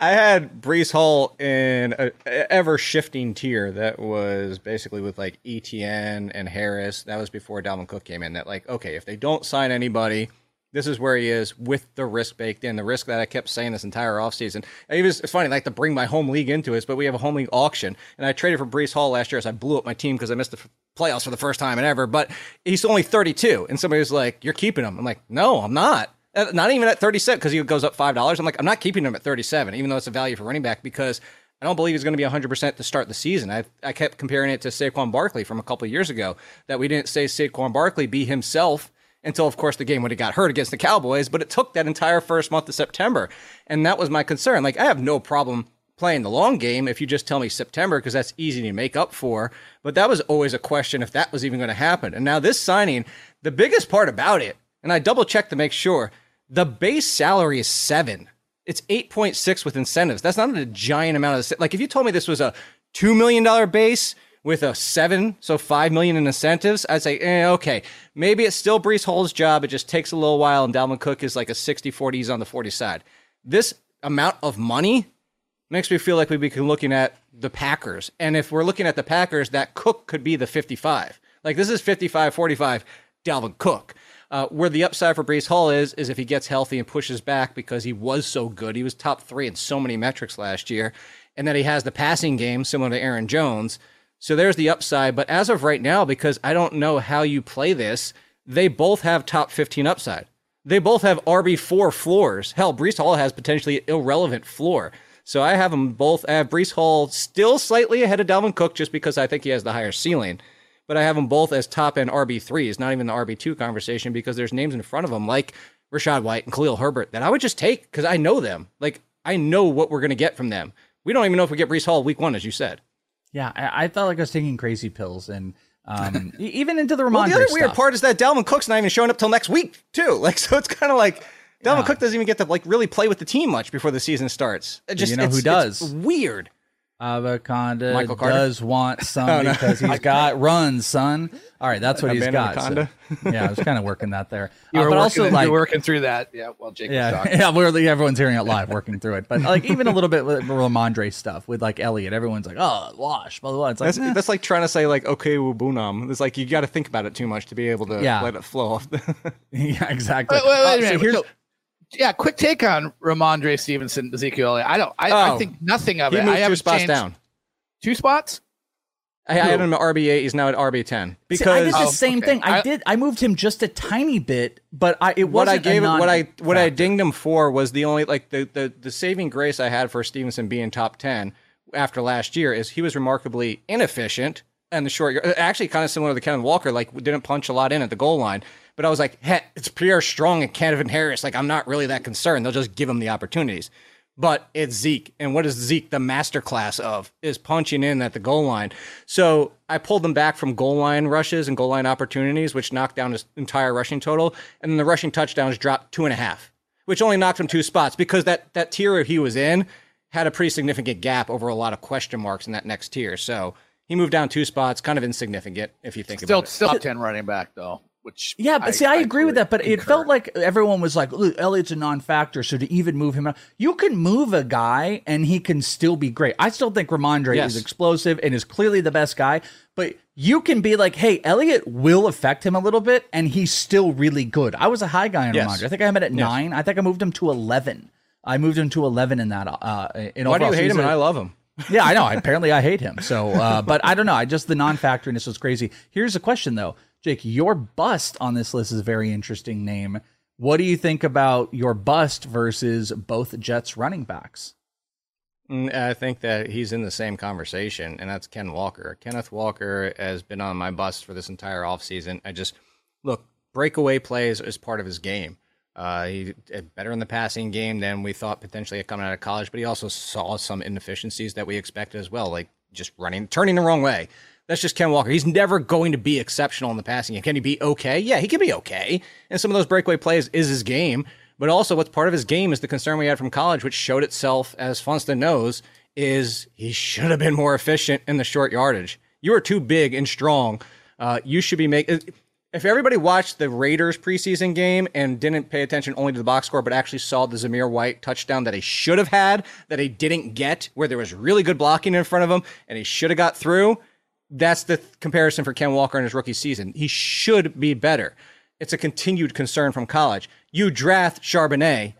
Speaker 2: I had Breece Hall in a, ever shifting tier that was basically with like Etienne and Harris. That was before Dalvin Cook came in. That like, okay, if they don't sign anybody, this is where he is with the risk baked in. The risk that I kept saying this entire offseason. It was, it's funny, like to bring my home league into it, but we have a home league auction. And I traded for Breece Hall last year as I blew up my team because I missed the playoffs for the first time and ever. But he's only 32. And somebody was like, You're keeping him. I'm like, No, I'm not. Uh, not even at 37 because he goes up $5. I'm like, I'm not keeping him at 37, even though it's a value for running back because I don't believe he's going to be 100% to start the season. I, I kept comparing it to Saquon Barkley from a couple years ago that we didn't say Saquon Barkley be himself until, of course, the game when he got hurt against the Cowboys. But it took that entire first month of September. And that was my concern. Like, I have no problem playing the long game if you just tell me September, because that's easy to make up for. But that was always a question if that was even going to happen. And now this signing, the biggest part about it, and I double checked to make sure, the base salary is seven. It's 8.6 with incentives. That's not a giant amount of like if you told me this was a 2 million dollar base with a 7, so 5 million in incentives, I'd say, eh, okay, maybe it's still Breece Hall's job. It just takes a little while and Dalvin Cook is like a 60-40 he's on the 40 side. This amount of money makes me feel like we'd be looking at the Packers. And if we're looking at the Packers, that Cook could be the 55. Like this is 55 45 Dalvin Cook. Uh, where the upside for Brees Hall is, is if he gets healthy and pushes back because he was so good. He was top three in so many metrics last year. And that he has the passing game similar to Aaron Jones. So there's the upside. But as of right now, because I don't know how you play this, they both have top 15 upside. They both have RB4 floors. Hell, Breece Hall has potentially irrelevant floor. So I have them both. I have Breece Hall still slightly ahead of Dalvin Cook just because I think he has the higher ceiling but I have them both as top end RB3s, not even the RB2 conversation, because there's names in front of them like Rachaad White and Khalil Herbert that I would just take because I know them. Like, I know what we're going to get from them. We don't even know if we get Breece Hall week one, as you said.
Speaker 1: Yeah, I, I felt like I was taking crazy pills and um, even into the Rhamondre well, the
Speaker 2: other
Speaker 1: stuff.
Speaker 2: weird part is that Dalvin Cook's not even showing up till next week, too. Like, so it's kind of like Dalvin yeah. Cook doesn't even get to like really play with the team much before the season starts. It just
Speaker 1: you know who does?
Speaker 2: weird.
Speaker 1: Avoconda Michael Carter? does want some oh, no. because he's got runs, son. All right, that's what he's got. So, yeah, I was kind of working that there.
Speaker 3: You uh, were but working, also like working through that. Yeah, well, Jake
Speaker 1: yeah, yeah, we're, everyone's hearing it live, working through it. But like even a little bit with Rhamondre stuff with like Elliott, everyone's like, oh, wash, blah blah. blah. It's like
Speaker 2: that's, eh. that's, like trying to say like okay, Bunam. It's like you got to think about it too much to be able to yeah. let it flow off.
Speaker 1: The yeah, exactly.
Speaker 3: Wait, wait, wait, uh, so here's. So, yeah, quick take on Rhamondre Stevenson, Ezekiel. I don't. I, oh, I think nothing of
Speaker 2: he
Speaker 3: it.
Speaker 2: Moved
Speaker 3: I
Speaker 2: two spots changed. down
Speaker 3: two spots.
Speaker 2: I, I had him at RB eight. He's now at RB ten
Speaker 1: because See, I did the oh, same okay. thing. I, I, did. I moved him just a tiny bit, but I it
Speaker 2: what I gave what I what I dinged him for was the only like the, the the saving grace I had for Stevenson being top ten after last year is he was remarkably inefficient and the short year actually kind of similar to Ken Walker like didn't punch a lot in at the goal line. But I was like, hey, it's Pierre Strong and Kevin Harris. Like I'm not really that concerned. They'll just give him the opportunities but it's Zeke. And what is Zeke the masterclass of? Is punching in at the goal line. So I pulled them back from goal line rushes and goal line opportunities, which knocked down his entire rushing total. And then the rushing touchdowns dropped two and a half, which only knocked him two spots because that, that tier he was in had a pretty significant gap over a lot of question marks in that next tier. So he moved down two spots, kind of insignificant if you think
Speaker 3: still,
Speaker 2: about it.
Speaker 3: Still, uh, top 10 running back, though which
Speaker 1: yeah, but I, see, I, I agree with that. But concur. it felt like everyone was like, Elliott's a non-factor, so to even move him, you can move a guy and he can still be great." I still think Rhamondre yes. is explosive and is clearly the best guy, but you can be like, "Hey, Elliot will affect him a little bit, and he's still really good." I was a high guy on yes. Rhamondre. I think I had him at yes. nine. I think I moved him to eleven. I moved him to eleven in that. Uh, in
Speaker 2: Why do you hate
Speaker 1: season.
Speaker 2: him and I love him?
Speaker 1: yeah, I know. Apparently, I hate him. So, uh, but I don't know. I just the non-factoriness was crazy. Here's a question though Jake, your bust on this list is a very interesting name. What do you think about your bust versus both Jets running backs?
Speaker 2: Mm, I think that he's in the same conversation, and that's Ken Walker. Kenneth Walker has been on my bust for this entire offseason. I just look, breakaway plays is part of his game. Uh, he better in the passing game than we thought potentially coming out of college, but he also saw some inefficiencies that we expected as well, like just running, turning the wrong way. That's just Ken Walker. He's never going to be exceptional in the passing game. Can he be okay? Yeah, he can be okay. And some of those breakaway plays is his game. But also, what's part of his game is the concern we had from college, which showed itself, as Funston knows, is he should have been more efficient in the short yardage. You are too big and strong. Uh, you should be making. If everybody watched the Raiders preseason game and didn't pay attention only to the box score, but actually saw the Zamir White touchdown that he should have had, that he didn't get, where there was really good blocking in front of him, and he should have got through, that's the comparison for Ken Walker in his rookie season. He should be better. It's a continued concern from college. You draft Charbonnet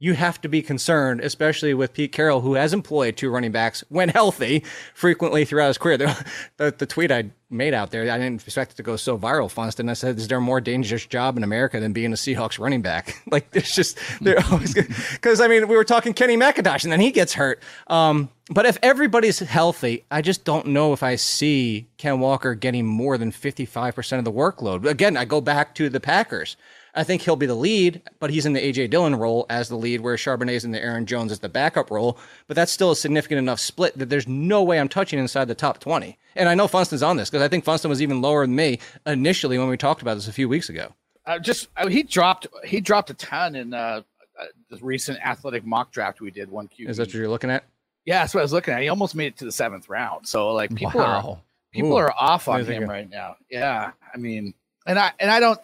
Speaker 2: you have to be concerned, especially with Pete Carroll, who has employed two running backs when healthy frequently throughout his career. The, the, the tweet I made out there, I didn't expect it to go so viral, Funston. I said, is there a more dangerous job in America than being a Seahawks running back? like, there's just, they're always. Because, I mean, we were talking Kenny McIntosh, and then he gets hurt. Um, but if everybody's healthy, I just don't know if I see Ken Walker getting more than 55% of the workload. Again, I go back to the Packers. I think he'll be the lead, but he's in the AJ Dillon role as the lead, where Charbonnet's in the Aaron Jones as the backup role. But that's still a significant enough split that there's no way I'm touching inside the top 20. And I know Funston's on this because I think Funston was even lower than me initially when we talked about this a few weeks ago.
Speaker 3: Uh, just uh, he dropped he dropped a ton in uh, uh, the recent athletic mock draft we did. One Q.
Speaker 2: Is that what you're looking at?
Speaker 3: Yeah, that's what I was looking at. He almost made it to the seventh round. So like people are people
Speaker 2: Ooh.
Speaker 3: are off on him right now. Yeah, I mean, and I and I don't,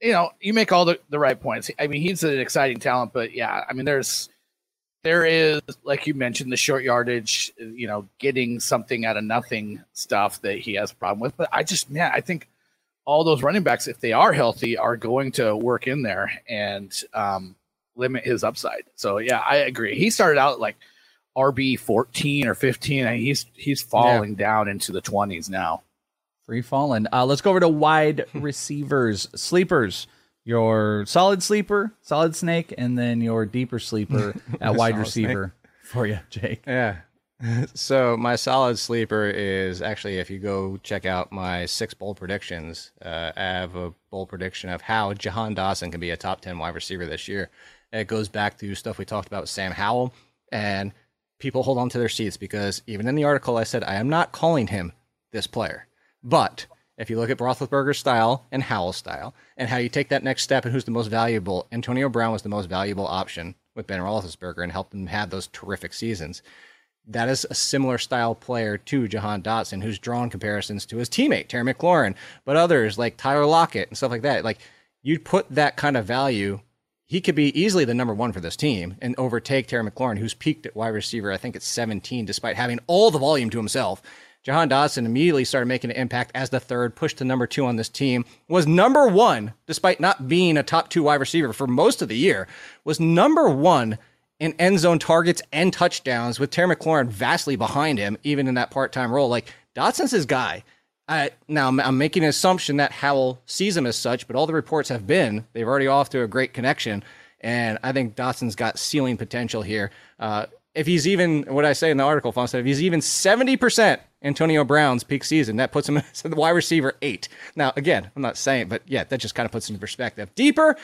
Speaker 3: you know, you make all the the right points. I mean, he's an exciting talent, but yeah, I mean, there's there is like you mentioned the short yardage, you know, getting something out of nothing stuff that he has a problem with. But I just man, I think all those running backs, if they are healthy, are going to work in there and um, limit his upside. So yeah, I agree. He started out like RB fourteen or fifteen, and he's he's falling down into the twenties now.
Speaker 1: Free falling. Uh, let's go over to wide receivers, sleepers. Your solid sleeper, solid snake, and then your deeper sleeper at wide receiver for you, Jake.
Speaker 2: Yeah. So my solid sleeper is actually if you go check out my six bold predictions, uh, I have a bold prediction of how Jahan Dotson can be a top ten wide receiver this year. And it goes back to stuff we talked about with Sam Howell, and people hold on to their seats because even in the article I said I am not calling him this player, but if you look at Roethlisberger's style and Howell's style, and how you take that next step and who's the most valuable, Antonio Brown was the most valuable option with Ben Roethlisberger and helped him have those terrific seasons that is a similar style player to Jahan Dotson, who's drawn comparisons to his teammate, Terry McLaurin, but others like Tyler Lockett and stuff like that. Like you'd put that kind of value, he could be easily the number one for this team and overtake Terry McLaurin, who's peaked at wide receiver, I think it's 17, despite having all the volume to himself. Jahan Dotson immediately started making an impact as the third, pushed to number two on this team, was number one, despite not being a top two wide receiver for most of the year, was number one in end zone targets and touchdowns with Terry McLaurin vastly behind him, even in that part time role. Like Dotson's his guy. I, now I'm, making an assumption that Howell sees him as such, but all the reports have been they've already off to a great connection, and I think Dotson's got ceiling potential here. Uh, if he's even what I say in the article, Fon said, if he's even seventy percent Antonio Brown's peak season, that puts him as the wide receiver eight. Now again, I'm not saying, but yeah, that just kind of puts into perspective. Deeper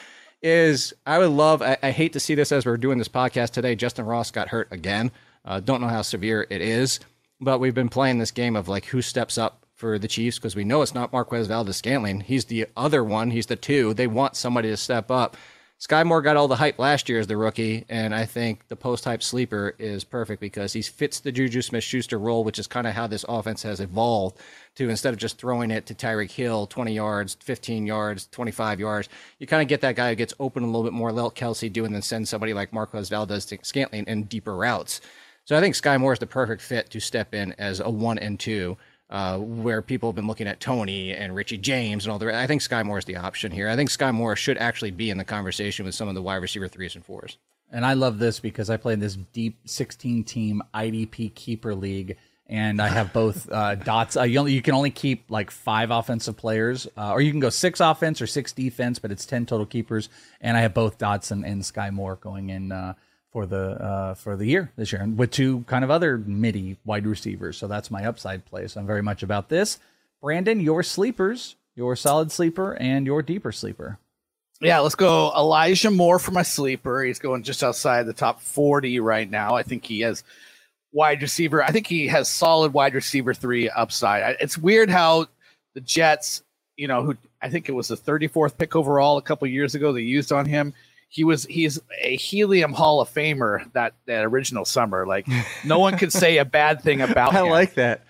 Speaker 2: is I would love. I, I hate to see this as we're doing this podcast today. Justin Ross got hurt again. Uh, don't know how severe it is, but we've been playing this game of like who steps up for the Chiefs because we know it's not Marquez Valdes Scantling. He's the other one. He's the two. They want somebody to step up. Sky Moore got all the hype last year as the rookie, and I think the post hype sleeper is perfect because he fits the Juju Smith Schuster role, which is kind of how this offense has evolved to instead of just throwing it to Tyreek Hill 20 yards, 15 yards, 25 yards, you kind of get that guy who gets open a little bit more, let Kelce do, and then send somebody like Marquez Valdes to Scantling in deeper routes. So I think Sky Moore is the perfect fit to step in as a one and two. Uh, where people have been looking at Toney and Richie James and all the. I think Sky Moore is the option here. I think Sky Moore should actually be in the conversation with some of the wide receiver threes and fours.
Speaker 1: And I love this because I play in this deep 16 team IDP keeper league. And I have both uh, dots. Uh, you, only, you can only keep like five offensive players, uh, or you can go six offense or six defense, but it's 10 total keepers. And I have both Dots and, and Sky Moore going in uh, for the uh, for the year this year, and with two kind of other midi wide receivers. So that's my upside play. So I'm very much about this. Brandon, your sleepers, your solid sleeper, and your deeper sleeper.
Speaker 3: Yeah, let's go Elijah Moore for my sleeper. He's going just outside the top 40 right now. I think he has wide receiver. I think he has solid wide receiver three upside. It's weird how the Jets, you know, who I think it was the 34th pick overall a couple years ago, they used on him. He was he's a helium Hall of Famer that that original summer. Like no one could say a bad thing about
Speaker 2: I
Speaker 3: him.
Speaker 2: like that.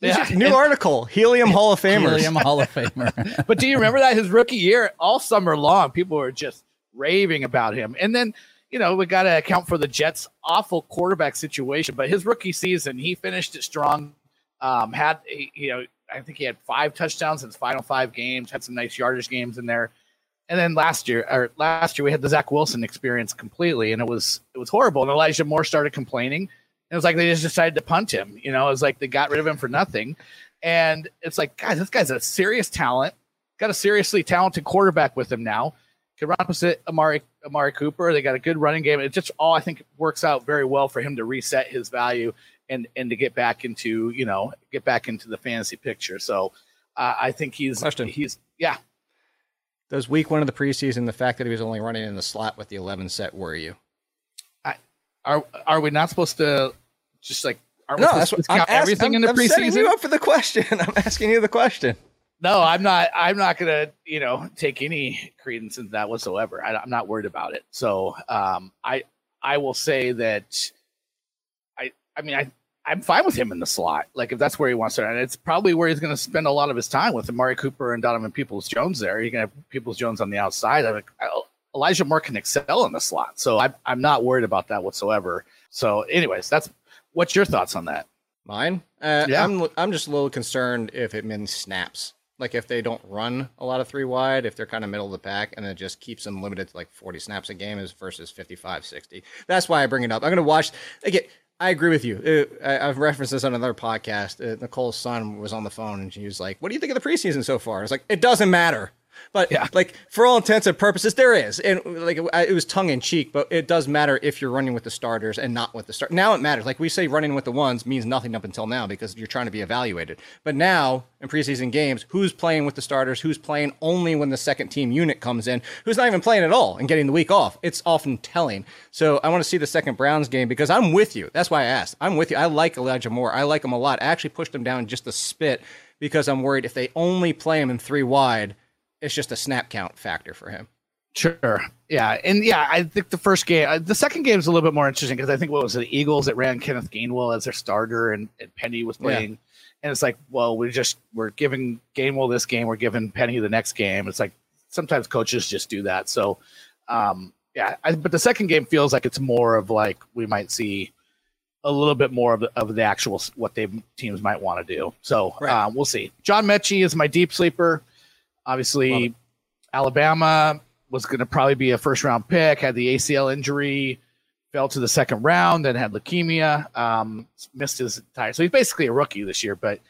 Speaker 3: Yeah,
Speaker 2: New
Speaker 3: and-
Speaker 2: article: Helium Hall of Famer.
Speaker 1: Helium Hall of Famer.
Speaker 3: but do you remember that his rookie year, all summer long, people were just raving about him. And then, you know, we got to account for the Jets' awful quarterback situation. But his rookie season, he finished it strong. Um, had you know, I think he had five touchdowns in his final five games. Had some nice yardage games in there. And then last year, or last year, we had the Zach Wilson experience completely, and it was it was horrible. And Elijah Moore started complaining. and It was like they just decided to punt him. You know, it was like they got rid of him for nothing. And it's like, guys, this guy's a serious talent. Got a seriously talented quarterback with him now. Could run opposite Amari Amari Cooper. They got a good running game. It just all I think works out very well for him to reset his value and and to get back into you know get back into the fantasy picture. So uh, I think he's
Speaker 2: Question.
Speaker 3: he's yeah.
Speaker 2: Does week one of the preseason, the fact that he was only running in the slot with the 11 set worry you?
Speaker 3: Are are we not supposed to just like are we
Speaker 2: No,
Speaker 3: supposed
Speaker 2: that's what I'm asking.
Speaker 3: everything
Speaker 2: I'm,
Speaker 3: in the
Speaker 2: I'm setting
Speaker 3: preseason?
Speaker 2: you up for the question. I'm asking you the question.
Speaker 3: no, I'm not. I'm not gonna, you know, take any credence in that whatsoever. I, am not worried about it. So, um, I I will say that I I mean I I'm fine with him in the slot. Like if that's where he wants to, and it's probably where he's going to spend a lot of his time with Amari Cooper and Donovan Peoples Jones. There, you can have Peoples Jones on the outside. I like Elijah Moore can excel in the slot, so I'm I'm not worried about that whatsoever. So, anyways, that's what's your thoughts on that?
Speaker 2: Mine, uh, yeah. I'm I'm just a little concerned if it means snaps. Like if they don't run a lot of three wide, if they're kind of middle of the pack, and it just keeps them limited to like 40 snaps a game as versus 55, 60. That's why I bring it up. I'm going to watch again. I agree with you. Uh, I, have referenced this on another podcast. Uh, Nicole's son was on the phone and she was like, "What do you think of the preseason so far?" I was like, "It doesn't matter." But yeah. like for all intents and purposes, there is, and like it was tongue in cheek, but it does matter if you're running with the starters and not with the start. Now it matters. Like we say, running with the ones means nothing up until now because you're trying to be evaluated. But now in preseason games, who's playing with the starters? Who's playing only when the second team unit comes in? Who's not even playing at all and getting the week off? It's often telling. So I want to see the second Browns game because I'm with you. That's why I asked. I'm with you. I like Elijah Moore. I like him a lot. I actually pushed him down just a spit because I'm worried if they only play him in three wide it's just a snap count factor for him.
Speaker 3: Sure. Yeah. And yeah, I think the first game, uh, the second game is a little bit more interesting because I think what was it, the Eagles that ran Kenneth Gainwell as their starter and, and Penny was playing. Yeah. And it's like, well, we just, we're giving Gainwell this game, we're giving Penny the next game. It's like sometimes coaches just do that. So, um, yeah, I, but the second game feels like it's more of like we might see a little bit more of the, of the actual what they teams might want to do. So right. uh, we'll see. John Metchie is my deep sleeper. Obviously, Alabama was going to probably be a first round pick, had the ACL injury, fell to the second round, then had leukemia, um, missed his entire. So he's basically a rookie this year, but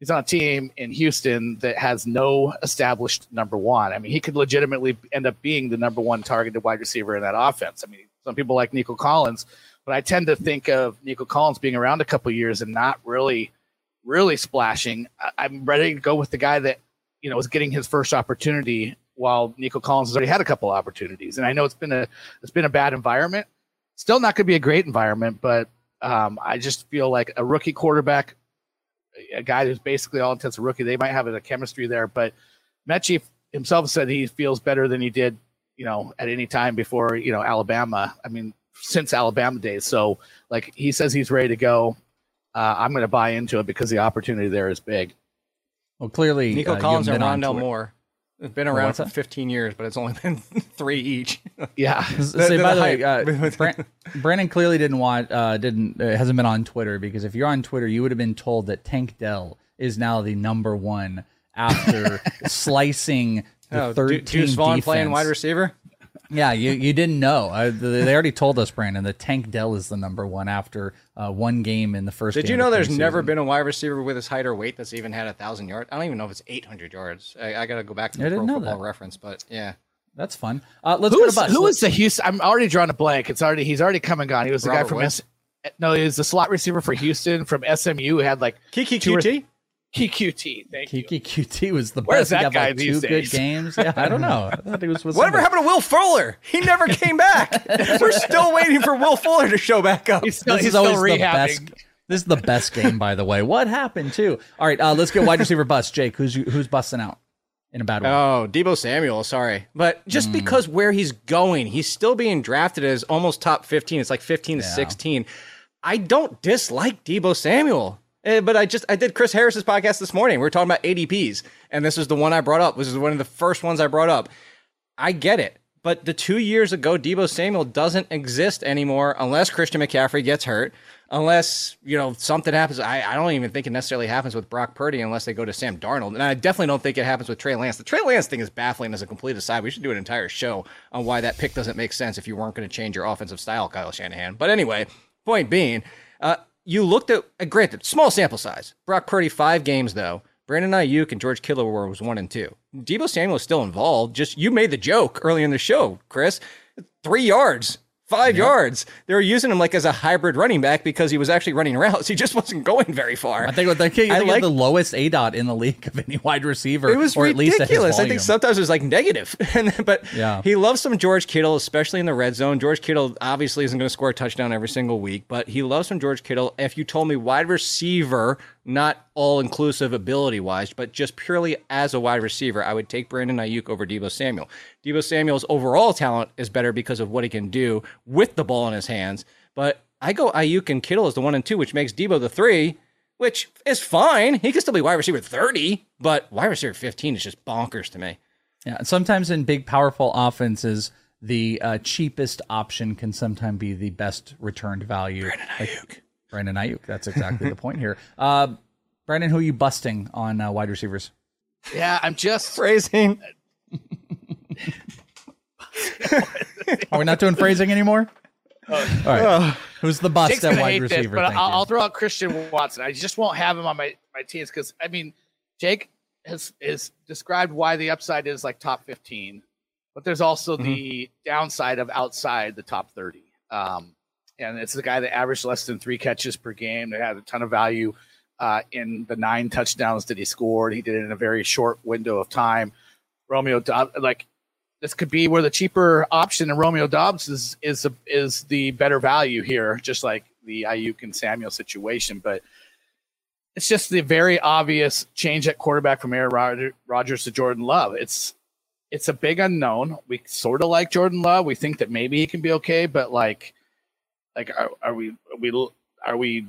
Speaker 3: he's on a team in Houston that has no established number one. I mean, he could legitimately end up being the number one targeted wide receiver in that offense. I mean, some people like Nico Collins, but I tend to think of Nico Collins being around a couple years and not really, really splashing. I'm ready to go with the guy that you know was getting his first opportunity while Nico Collins has already had a couple opportunities. And I know it's been a it's been a bad environment. Still not going to be a great environment, but um, I just feel like a rookie quarterback, a guy who's basically all intents a rookie, they might have a chemistry there. But Metchie himself said he feels better than he did, you know, at any time before, you know, Alabama. I mean, since Alabama days. So, like, he says he's ready to go. Uh, I'm going to buy into it because the opportunity there is big.
Speaker 1: Well, clearly,
Speaker 2: Nico uh, Collins and Rondale Moore. It's been around for 15 years, but it's only been three each.
Speaker 3: yeah.
Speaker 1: Say, by the way, uh, Brandon clearly didn't want, uh, didn't, uh, hasn't been on Twitter because if you're on Twitter, you would have been told that Tank Dell is now the number one after slicing the oh, 13 Deuce Vaughn defense.
Speaker 2: playing wide receiver.
Speaker 1: Yeah, you, you didn't know. Uh, they already told us, Brandon, that Tank Dell is the number one after uh, one game in the first.
Speaker 2: Did you know there's never been a wide receiver with his height or weight that's even had a thousand yards? I don't even know if it's 800 yards. I, I got to go back to the Pro Football that. Reference, but yeah.
Speaker 1: That's fun. Uh, let's
Speaker 3: who
Speaker 1: go
Speaker 3: is,
Speaker 1: to Bus.
Speaker 3: Who is the Houston? I'm already drawing a blank. It's already he's already come and gone. He was the Robert guy from S. No, he was the slot receiver for Houston from SMU. Who had like
Speaker 2: Keke Coutee.
Speaker 3: QT. Thank
Speaker 1: Keke you. QT was the Where's best. That guy like two days? good games. Yeah, I don't know. I thought he was.
Speaker 2: Whatever happened to Will Fuller? He never came back. We're still waiting for Will Fuller to show back up.
Speaker 3: He's still, this he's is always the best.
Speaker 1: This is the best game, by the way. What happened to? All right, uh, let's get wide receiver bust. Jake, who's who's busting out in a bad way?
Speaker 2: Oh, Deebo Samuel. Sorry, but just mm. because where he's going, he's still being drafted as almost top fifteen. It's like fifteen to sixteen. I don't dislike Deebo Samuel. Eh, but I just I did Chris Harris's podcast this morning. We were talking about ADPs, and this is the one I brought up. This is one of the first ones I brought up. I get it, but the two years ago, Deebo Samuel doesn't exist anymore unless Christian McCaffrey gets hurt, unless you know something happens. I, I don't even think it necessarily happens with Brock Purdy unless they go to Sam Darnold, and I definitely don't think it happens with Trey Lance. The Trey Lance thing is baffling as a complete aside. We should do an entire show on why that pick doesn't make sense if you weren't going to change your offensive style, Kyle Shanahan. But anyway, point being. Uh, you looked at, uh, granted, small sample size. Brock Purdy, five games though. Brandon Aiyuk and George Kittle were was one and two. Deebo Samuel is still involved. Just you made the joke earlier in the show, Chris. Three yards five yards. They were using him like as a hybrid running back because he was actually running routes. He just wasn't going very far.
Speaker 1: I think with the kid,
Speaker 2: I like-
Speaker 1: the lowest A dot in the league of any wide receiver.
Speaker 2: It was
Speaker 1: or
Speaker 2: ridiculous.
Speaker 1: at least at his
Speaker 2: I think sometimes it was like negative. And but
Speaker 1: Yeah.
Speaker 2: he loves some George Kittle, especially in the red zone. George Kittle obviously isn't going to score a touchdown every single week, but he loves some George Kittle. If you told me wide receiver, not all inclusive ability wise, but just purely as a wide receiver, I would take Brandon Aiyuk over Deebo Samuel. Deebo Samuel's overall talent is better because of what he can do with the ball in his hands. But I go Aiyuk and Kittle as the one and two, which makes Deebo the three which is fine. He can still be wide receiver 30, but wide receiver 15 is just bonkers to me.
Speaker 1: Yeah, sometimes in big, powerful offenses, the uh, cheapest option can sometimes be the best returned value. Brandon Aiyuk. Brandon Aiyuk. That's exactly the point here. Uh, Brandon, who are you busting on uh, wide receivers?
Speaker 3: Yeah, I'm just
Speaker 2: Phrasing.
Speaker 1: Are we not doing phrasing anymore? All right. Who's the bust
Speaker 3: Jake's
Speaker 1: at wide
Speaker 3: hate this,
Speaker 1: receiver?
Speaker 3: but I'll. I'll throw out Christian Watson. I just won't have him on my my teams because I mean, Jake has is described why the upside is like top fifteen, but there's also the downside of outside the top thirty. Um, and it's the guy that averaged less than three catches per game. That had a ton of value uh, in the nine touchdowns that he scored. He did it in a very short window of time. Romeo, like this could be where the cheaper option in Romeo Doubs is is a, is the better value here, just like the Aiyuk and Samuel situation. But it's just the very obvious change at quarterback from Aaron Rod- Rodgers to Jordan Love. It's it's a big unknown. We sort of like Jordan Love. We think that maybe he can be okay, but like like are, are we are we are we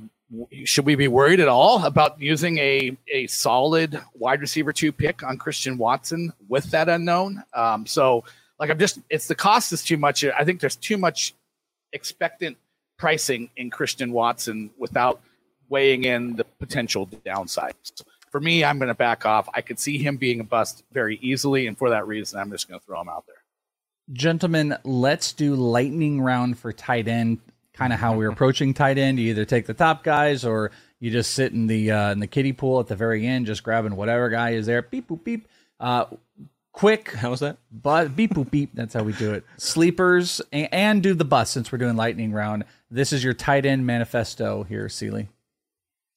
Speaker 3: should we be worried at all about using a a solid wide receiver two pick on Christian Watson with that unknown? Um, so like I'm just it's the cost is too much. I think there's too much expectant pricing in Christian Watson without weighing in the potential downsides. For me, I'm going to back off. I could see him being a bust very easily, and for that reason, I'm just going to throw him out there.
Speaker 1: Gentlemen, let's do lightning round for tight end. Kind of how we're approaching tight end. You either take the top guys or you just sit in the uh, in the kiddie pool at the very end, just grabbing whatever guy is there. Beep boop beep. Uh, quick.
Speaker 2: How was that?
Speaker 1: But beep boop beep. That's how we do it. Sleepers and, and do the bus since we're doing lightning round. This is your tight end manifesto here, Ciely.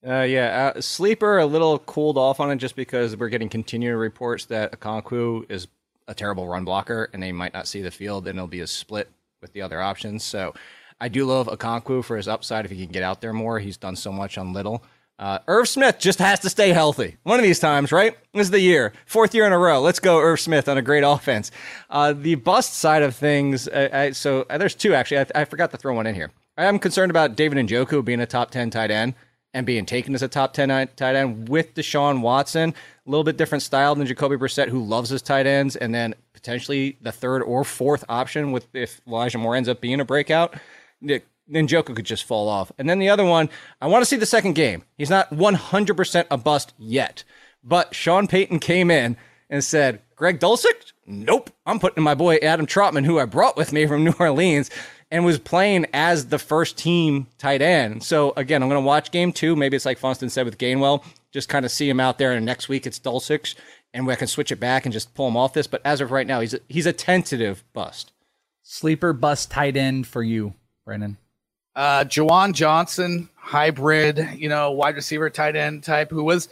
Speaker 2: Uh, yeah, uh, sleeper a little cooled off on it just because we're getting continuing reports that Okonkwo is a terrible run blocker and they might not see the field and it'll be a split with the other options. So I do love Okonkwo for his upside if he can get out there more. He's done so much on little. Uh, Irv Smith just has to stay healthy. One of these times, right? This is the year. Fourth year in a row. Let's go, Irv Smith, on a great offense. Uh, the bust side of things, I, so uh, there's two actually. I, I forgot to throw one in here. I am concerned about David and Njoku being a top 10 tight end and being taken as a top 10 tight end with Deshaun Watson. A little bit different style than Jacoby Brissett, who loves his tight ends, and then potentially the third or fourth option with if Elijah Moore ends up being a breakout. Nick- Njoku could just fall off. And then the other one, I want to see the second game. He's not 100% a bust yet. But Sean Payton came in and said, Greg Dulcich? Nope. I'm putting my boy Adam Trautman, who I brought with me from New Orleans, and was playing as the first team tight end. So again, I'm going to watch game two. Maybe it's like Funston said with Gainwell, just kind of see him out there. And next week it's Dulcich, and we can switch it back and just pull him off this. But as of right now, he's a, he's a tentative bust.
Speaker 1: Sleeper bust tight end for you, Brandon.
Speaker 3: Uh, Juwan Johnson, hybrid, you know, wide receiver, tight end type, who was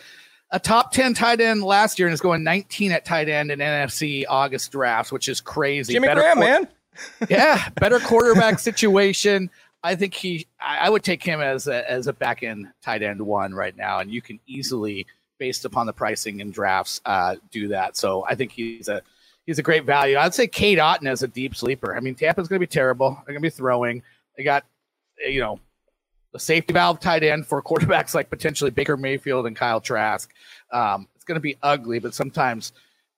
Speaker 3: a top 10 tight end last year and is going 19 at tight end in NFC August drafts, which is crazy.
Speaker 2: Jimmy
Speaker 3: Better
Speaker 2: Graham,
Speaker 3: quar-
Speaker 2: man.
Speaker 3: yeah, better quarterback situation. I think he, I I would take him as a, as a back end tight end one right now, and you can easily, based upon the pricing and drafts, uh, do that. So I think he's a he's a great value. I'd say Cade Otton as a deep sleeper. I mean, Tampa's going to be terrible. They're going to be throwing. They got, you know, the safety valve tight end for quarterbacks like potentially Baker Mayfield and Kyle Trask. Um, it's going to be ugly, but sometimes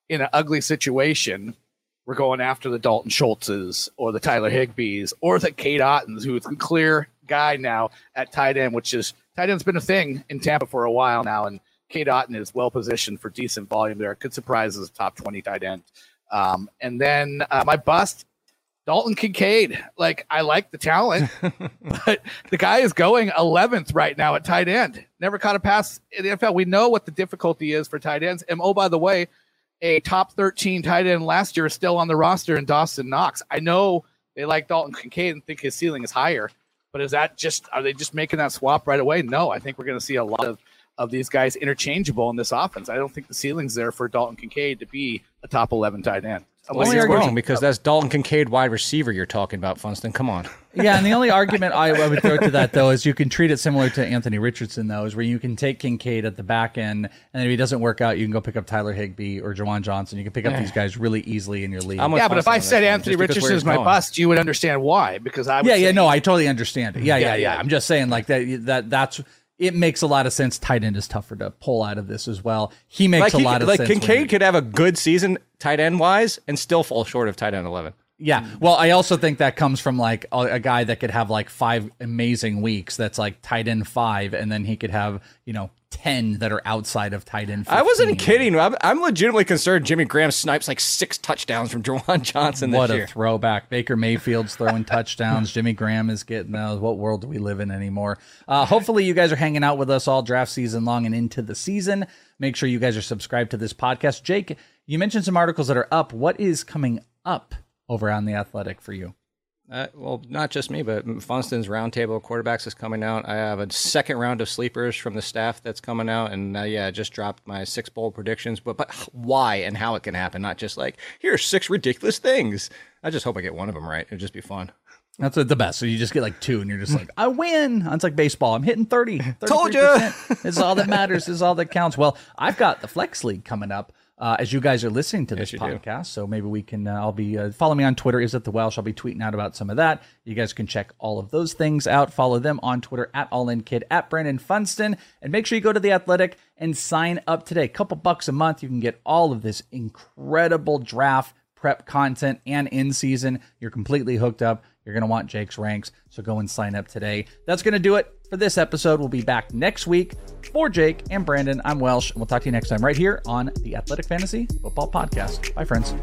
Speaker 3: in an ugly situation, we're going after the Dalton Schultzes or the Tyler Higbees or the Cade Ottons, who's a clear guy now at tight end, which is tight end's been a thing in Tampa for a while now. And Cade Otton is well positioned for decent volume there. Could surprise as a top 20 tight end. Um, and then uh, my bust, Dalton Kincaid. Like, I like the talent, but the guy is going 11th right now at tight end. Never caught a pass in the NFL. We know what the difficulty is for tight ends. And oh, by the way, a top 13 tight end last year is still on the roster in Dawson Knox. I know They like Dalton Kincaid and think his ceiling is higher. But is that just are they just making that swap right away? No, I think we're going to see a lot of of these guys interchangeable in this offense. I don't think the ceiling's there for Dalton Kincaid to be a top eleven tight end.
Speaker 2: Well,
Speaker 3: Unless
Speaker 2: you're wrong because that's Dalton Kincaid, wide receiver. You're talking about, Funston. Come on.
Speaker 1: Yeah, and the only argument I, I would throw to that though is you can treat it similar to Anthony Richardson though, is where you can take Kincaid at the back end, and if he doesn't work out, you can go pick up Tyler Higbee or Juwan Johnson. You can pick up these guys really easily in your league.
Speaker 2: I'm
Speaker 3: yeah, but if I said Anthony Richardson is my
Speaker 2: going.
Speaker 3: bust, you would understand why. Because I would
Speaker 1: yeah, yeah, no, I totally understand. it. Yeah, yeah,
Speaker 3: Yeah,
Speaker 1: yeah.
Speaker 3: yeah.
Speaker 1: I'm just saying like that. That that's it makes a lot of sense. Tight end is tougher to pull out of this as well. He makes
Speaker 2: Like,
Speaker 1: a
Speaker 2: he,
Speaker 1: lot of
Speaker 2: like
Speaker 1: sense. when
Speaker 2: Kincaid could have a good season tight end wise and still fall short of tight end 11.
Speaker 1: Yeah. Well, I also think that comes from like a, a guy that could have like five amazing weeks that's like tight end five, and then he could have, you know, 10 that are outside of tight end. 15.
Speaker 2: I wasn't kidding. I'm, I'm legitimately concerned Jimmy Graham snipes like six touchdowns from Juwan Johnson this
Speaker 1: What a
Speaker 2: year.
Speaker 1: throwback. Baker Mayfield's throwing touchdowns. Jimmy Graham is getting those. What world do we live in anymore? Uh, hopefully, you guys are hanging out with us all draft season long and into the season. Make sure you guys are subscribed to this podcast. Jake, you mentioned some articles that are up. What is coming up over on The Athletic for you?
Speaker 2: Uh, well, not just me, but Funston's roundtable of quarterbacks is coming out. I have a second round of sleepers from the staff that's coming out, and uh, yeah, I just dropped my six bold predictions. But but why and how it can happen, not just like here are six ridiculous things. I just hope I get one of them right. It'd just be fun.
Speaker 1: That's the best. So you just get like two, and you're just like, I win. It's like baseball. I'm hitting 30.
Speaker 2: Told
Speaker 1: 33%. This is all that matters. Is all that counts. Well, I've got the Flex League coming up uh, as you guys are listening to this
Speaker 2: do.
Speaker 1: podcast. So maybe we can, uh, I'll be, uh, follow me on Twitter, is it the Welsh? I'll be tweeting out about some of that. You guys can check all of those things out. Follow them on Twitter at All In Kid at Brandon Funston. And make sure you go to The Athletic and sign up today. couple bucks a month. You can get all of this incredible draft prep content and in season. You're completely hooked up. You're going to want Jake's ranks. So go and sign up today. That's going to do it for this episode. We'll be back next week for Jake and Brandon. I'm Welsh, and we'll talk to you next time right here on the Athletic Fantasy Football Podcast. Bye, friends.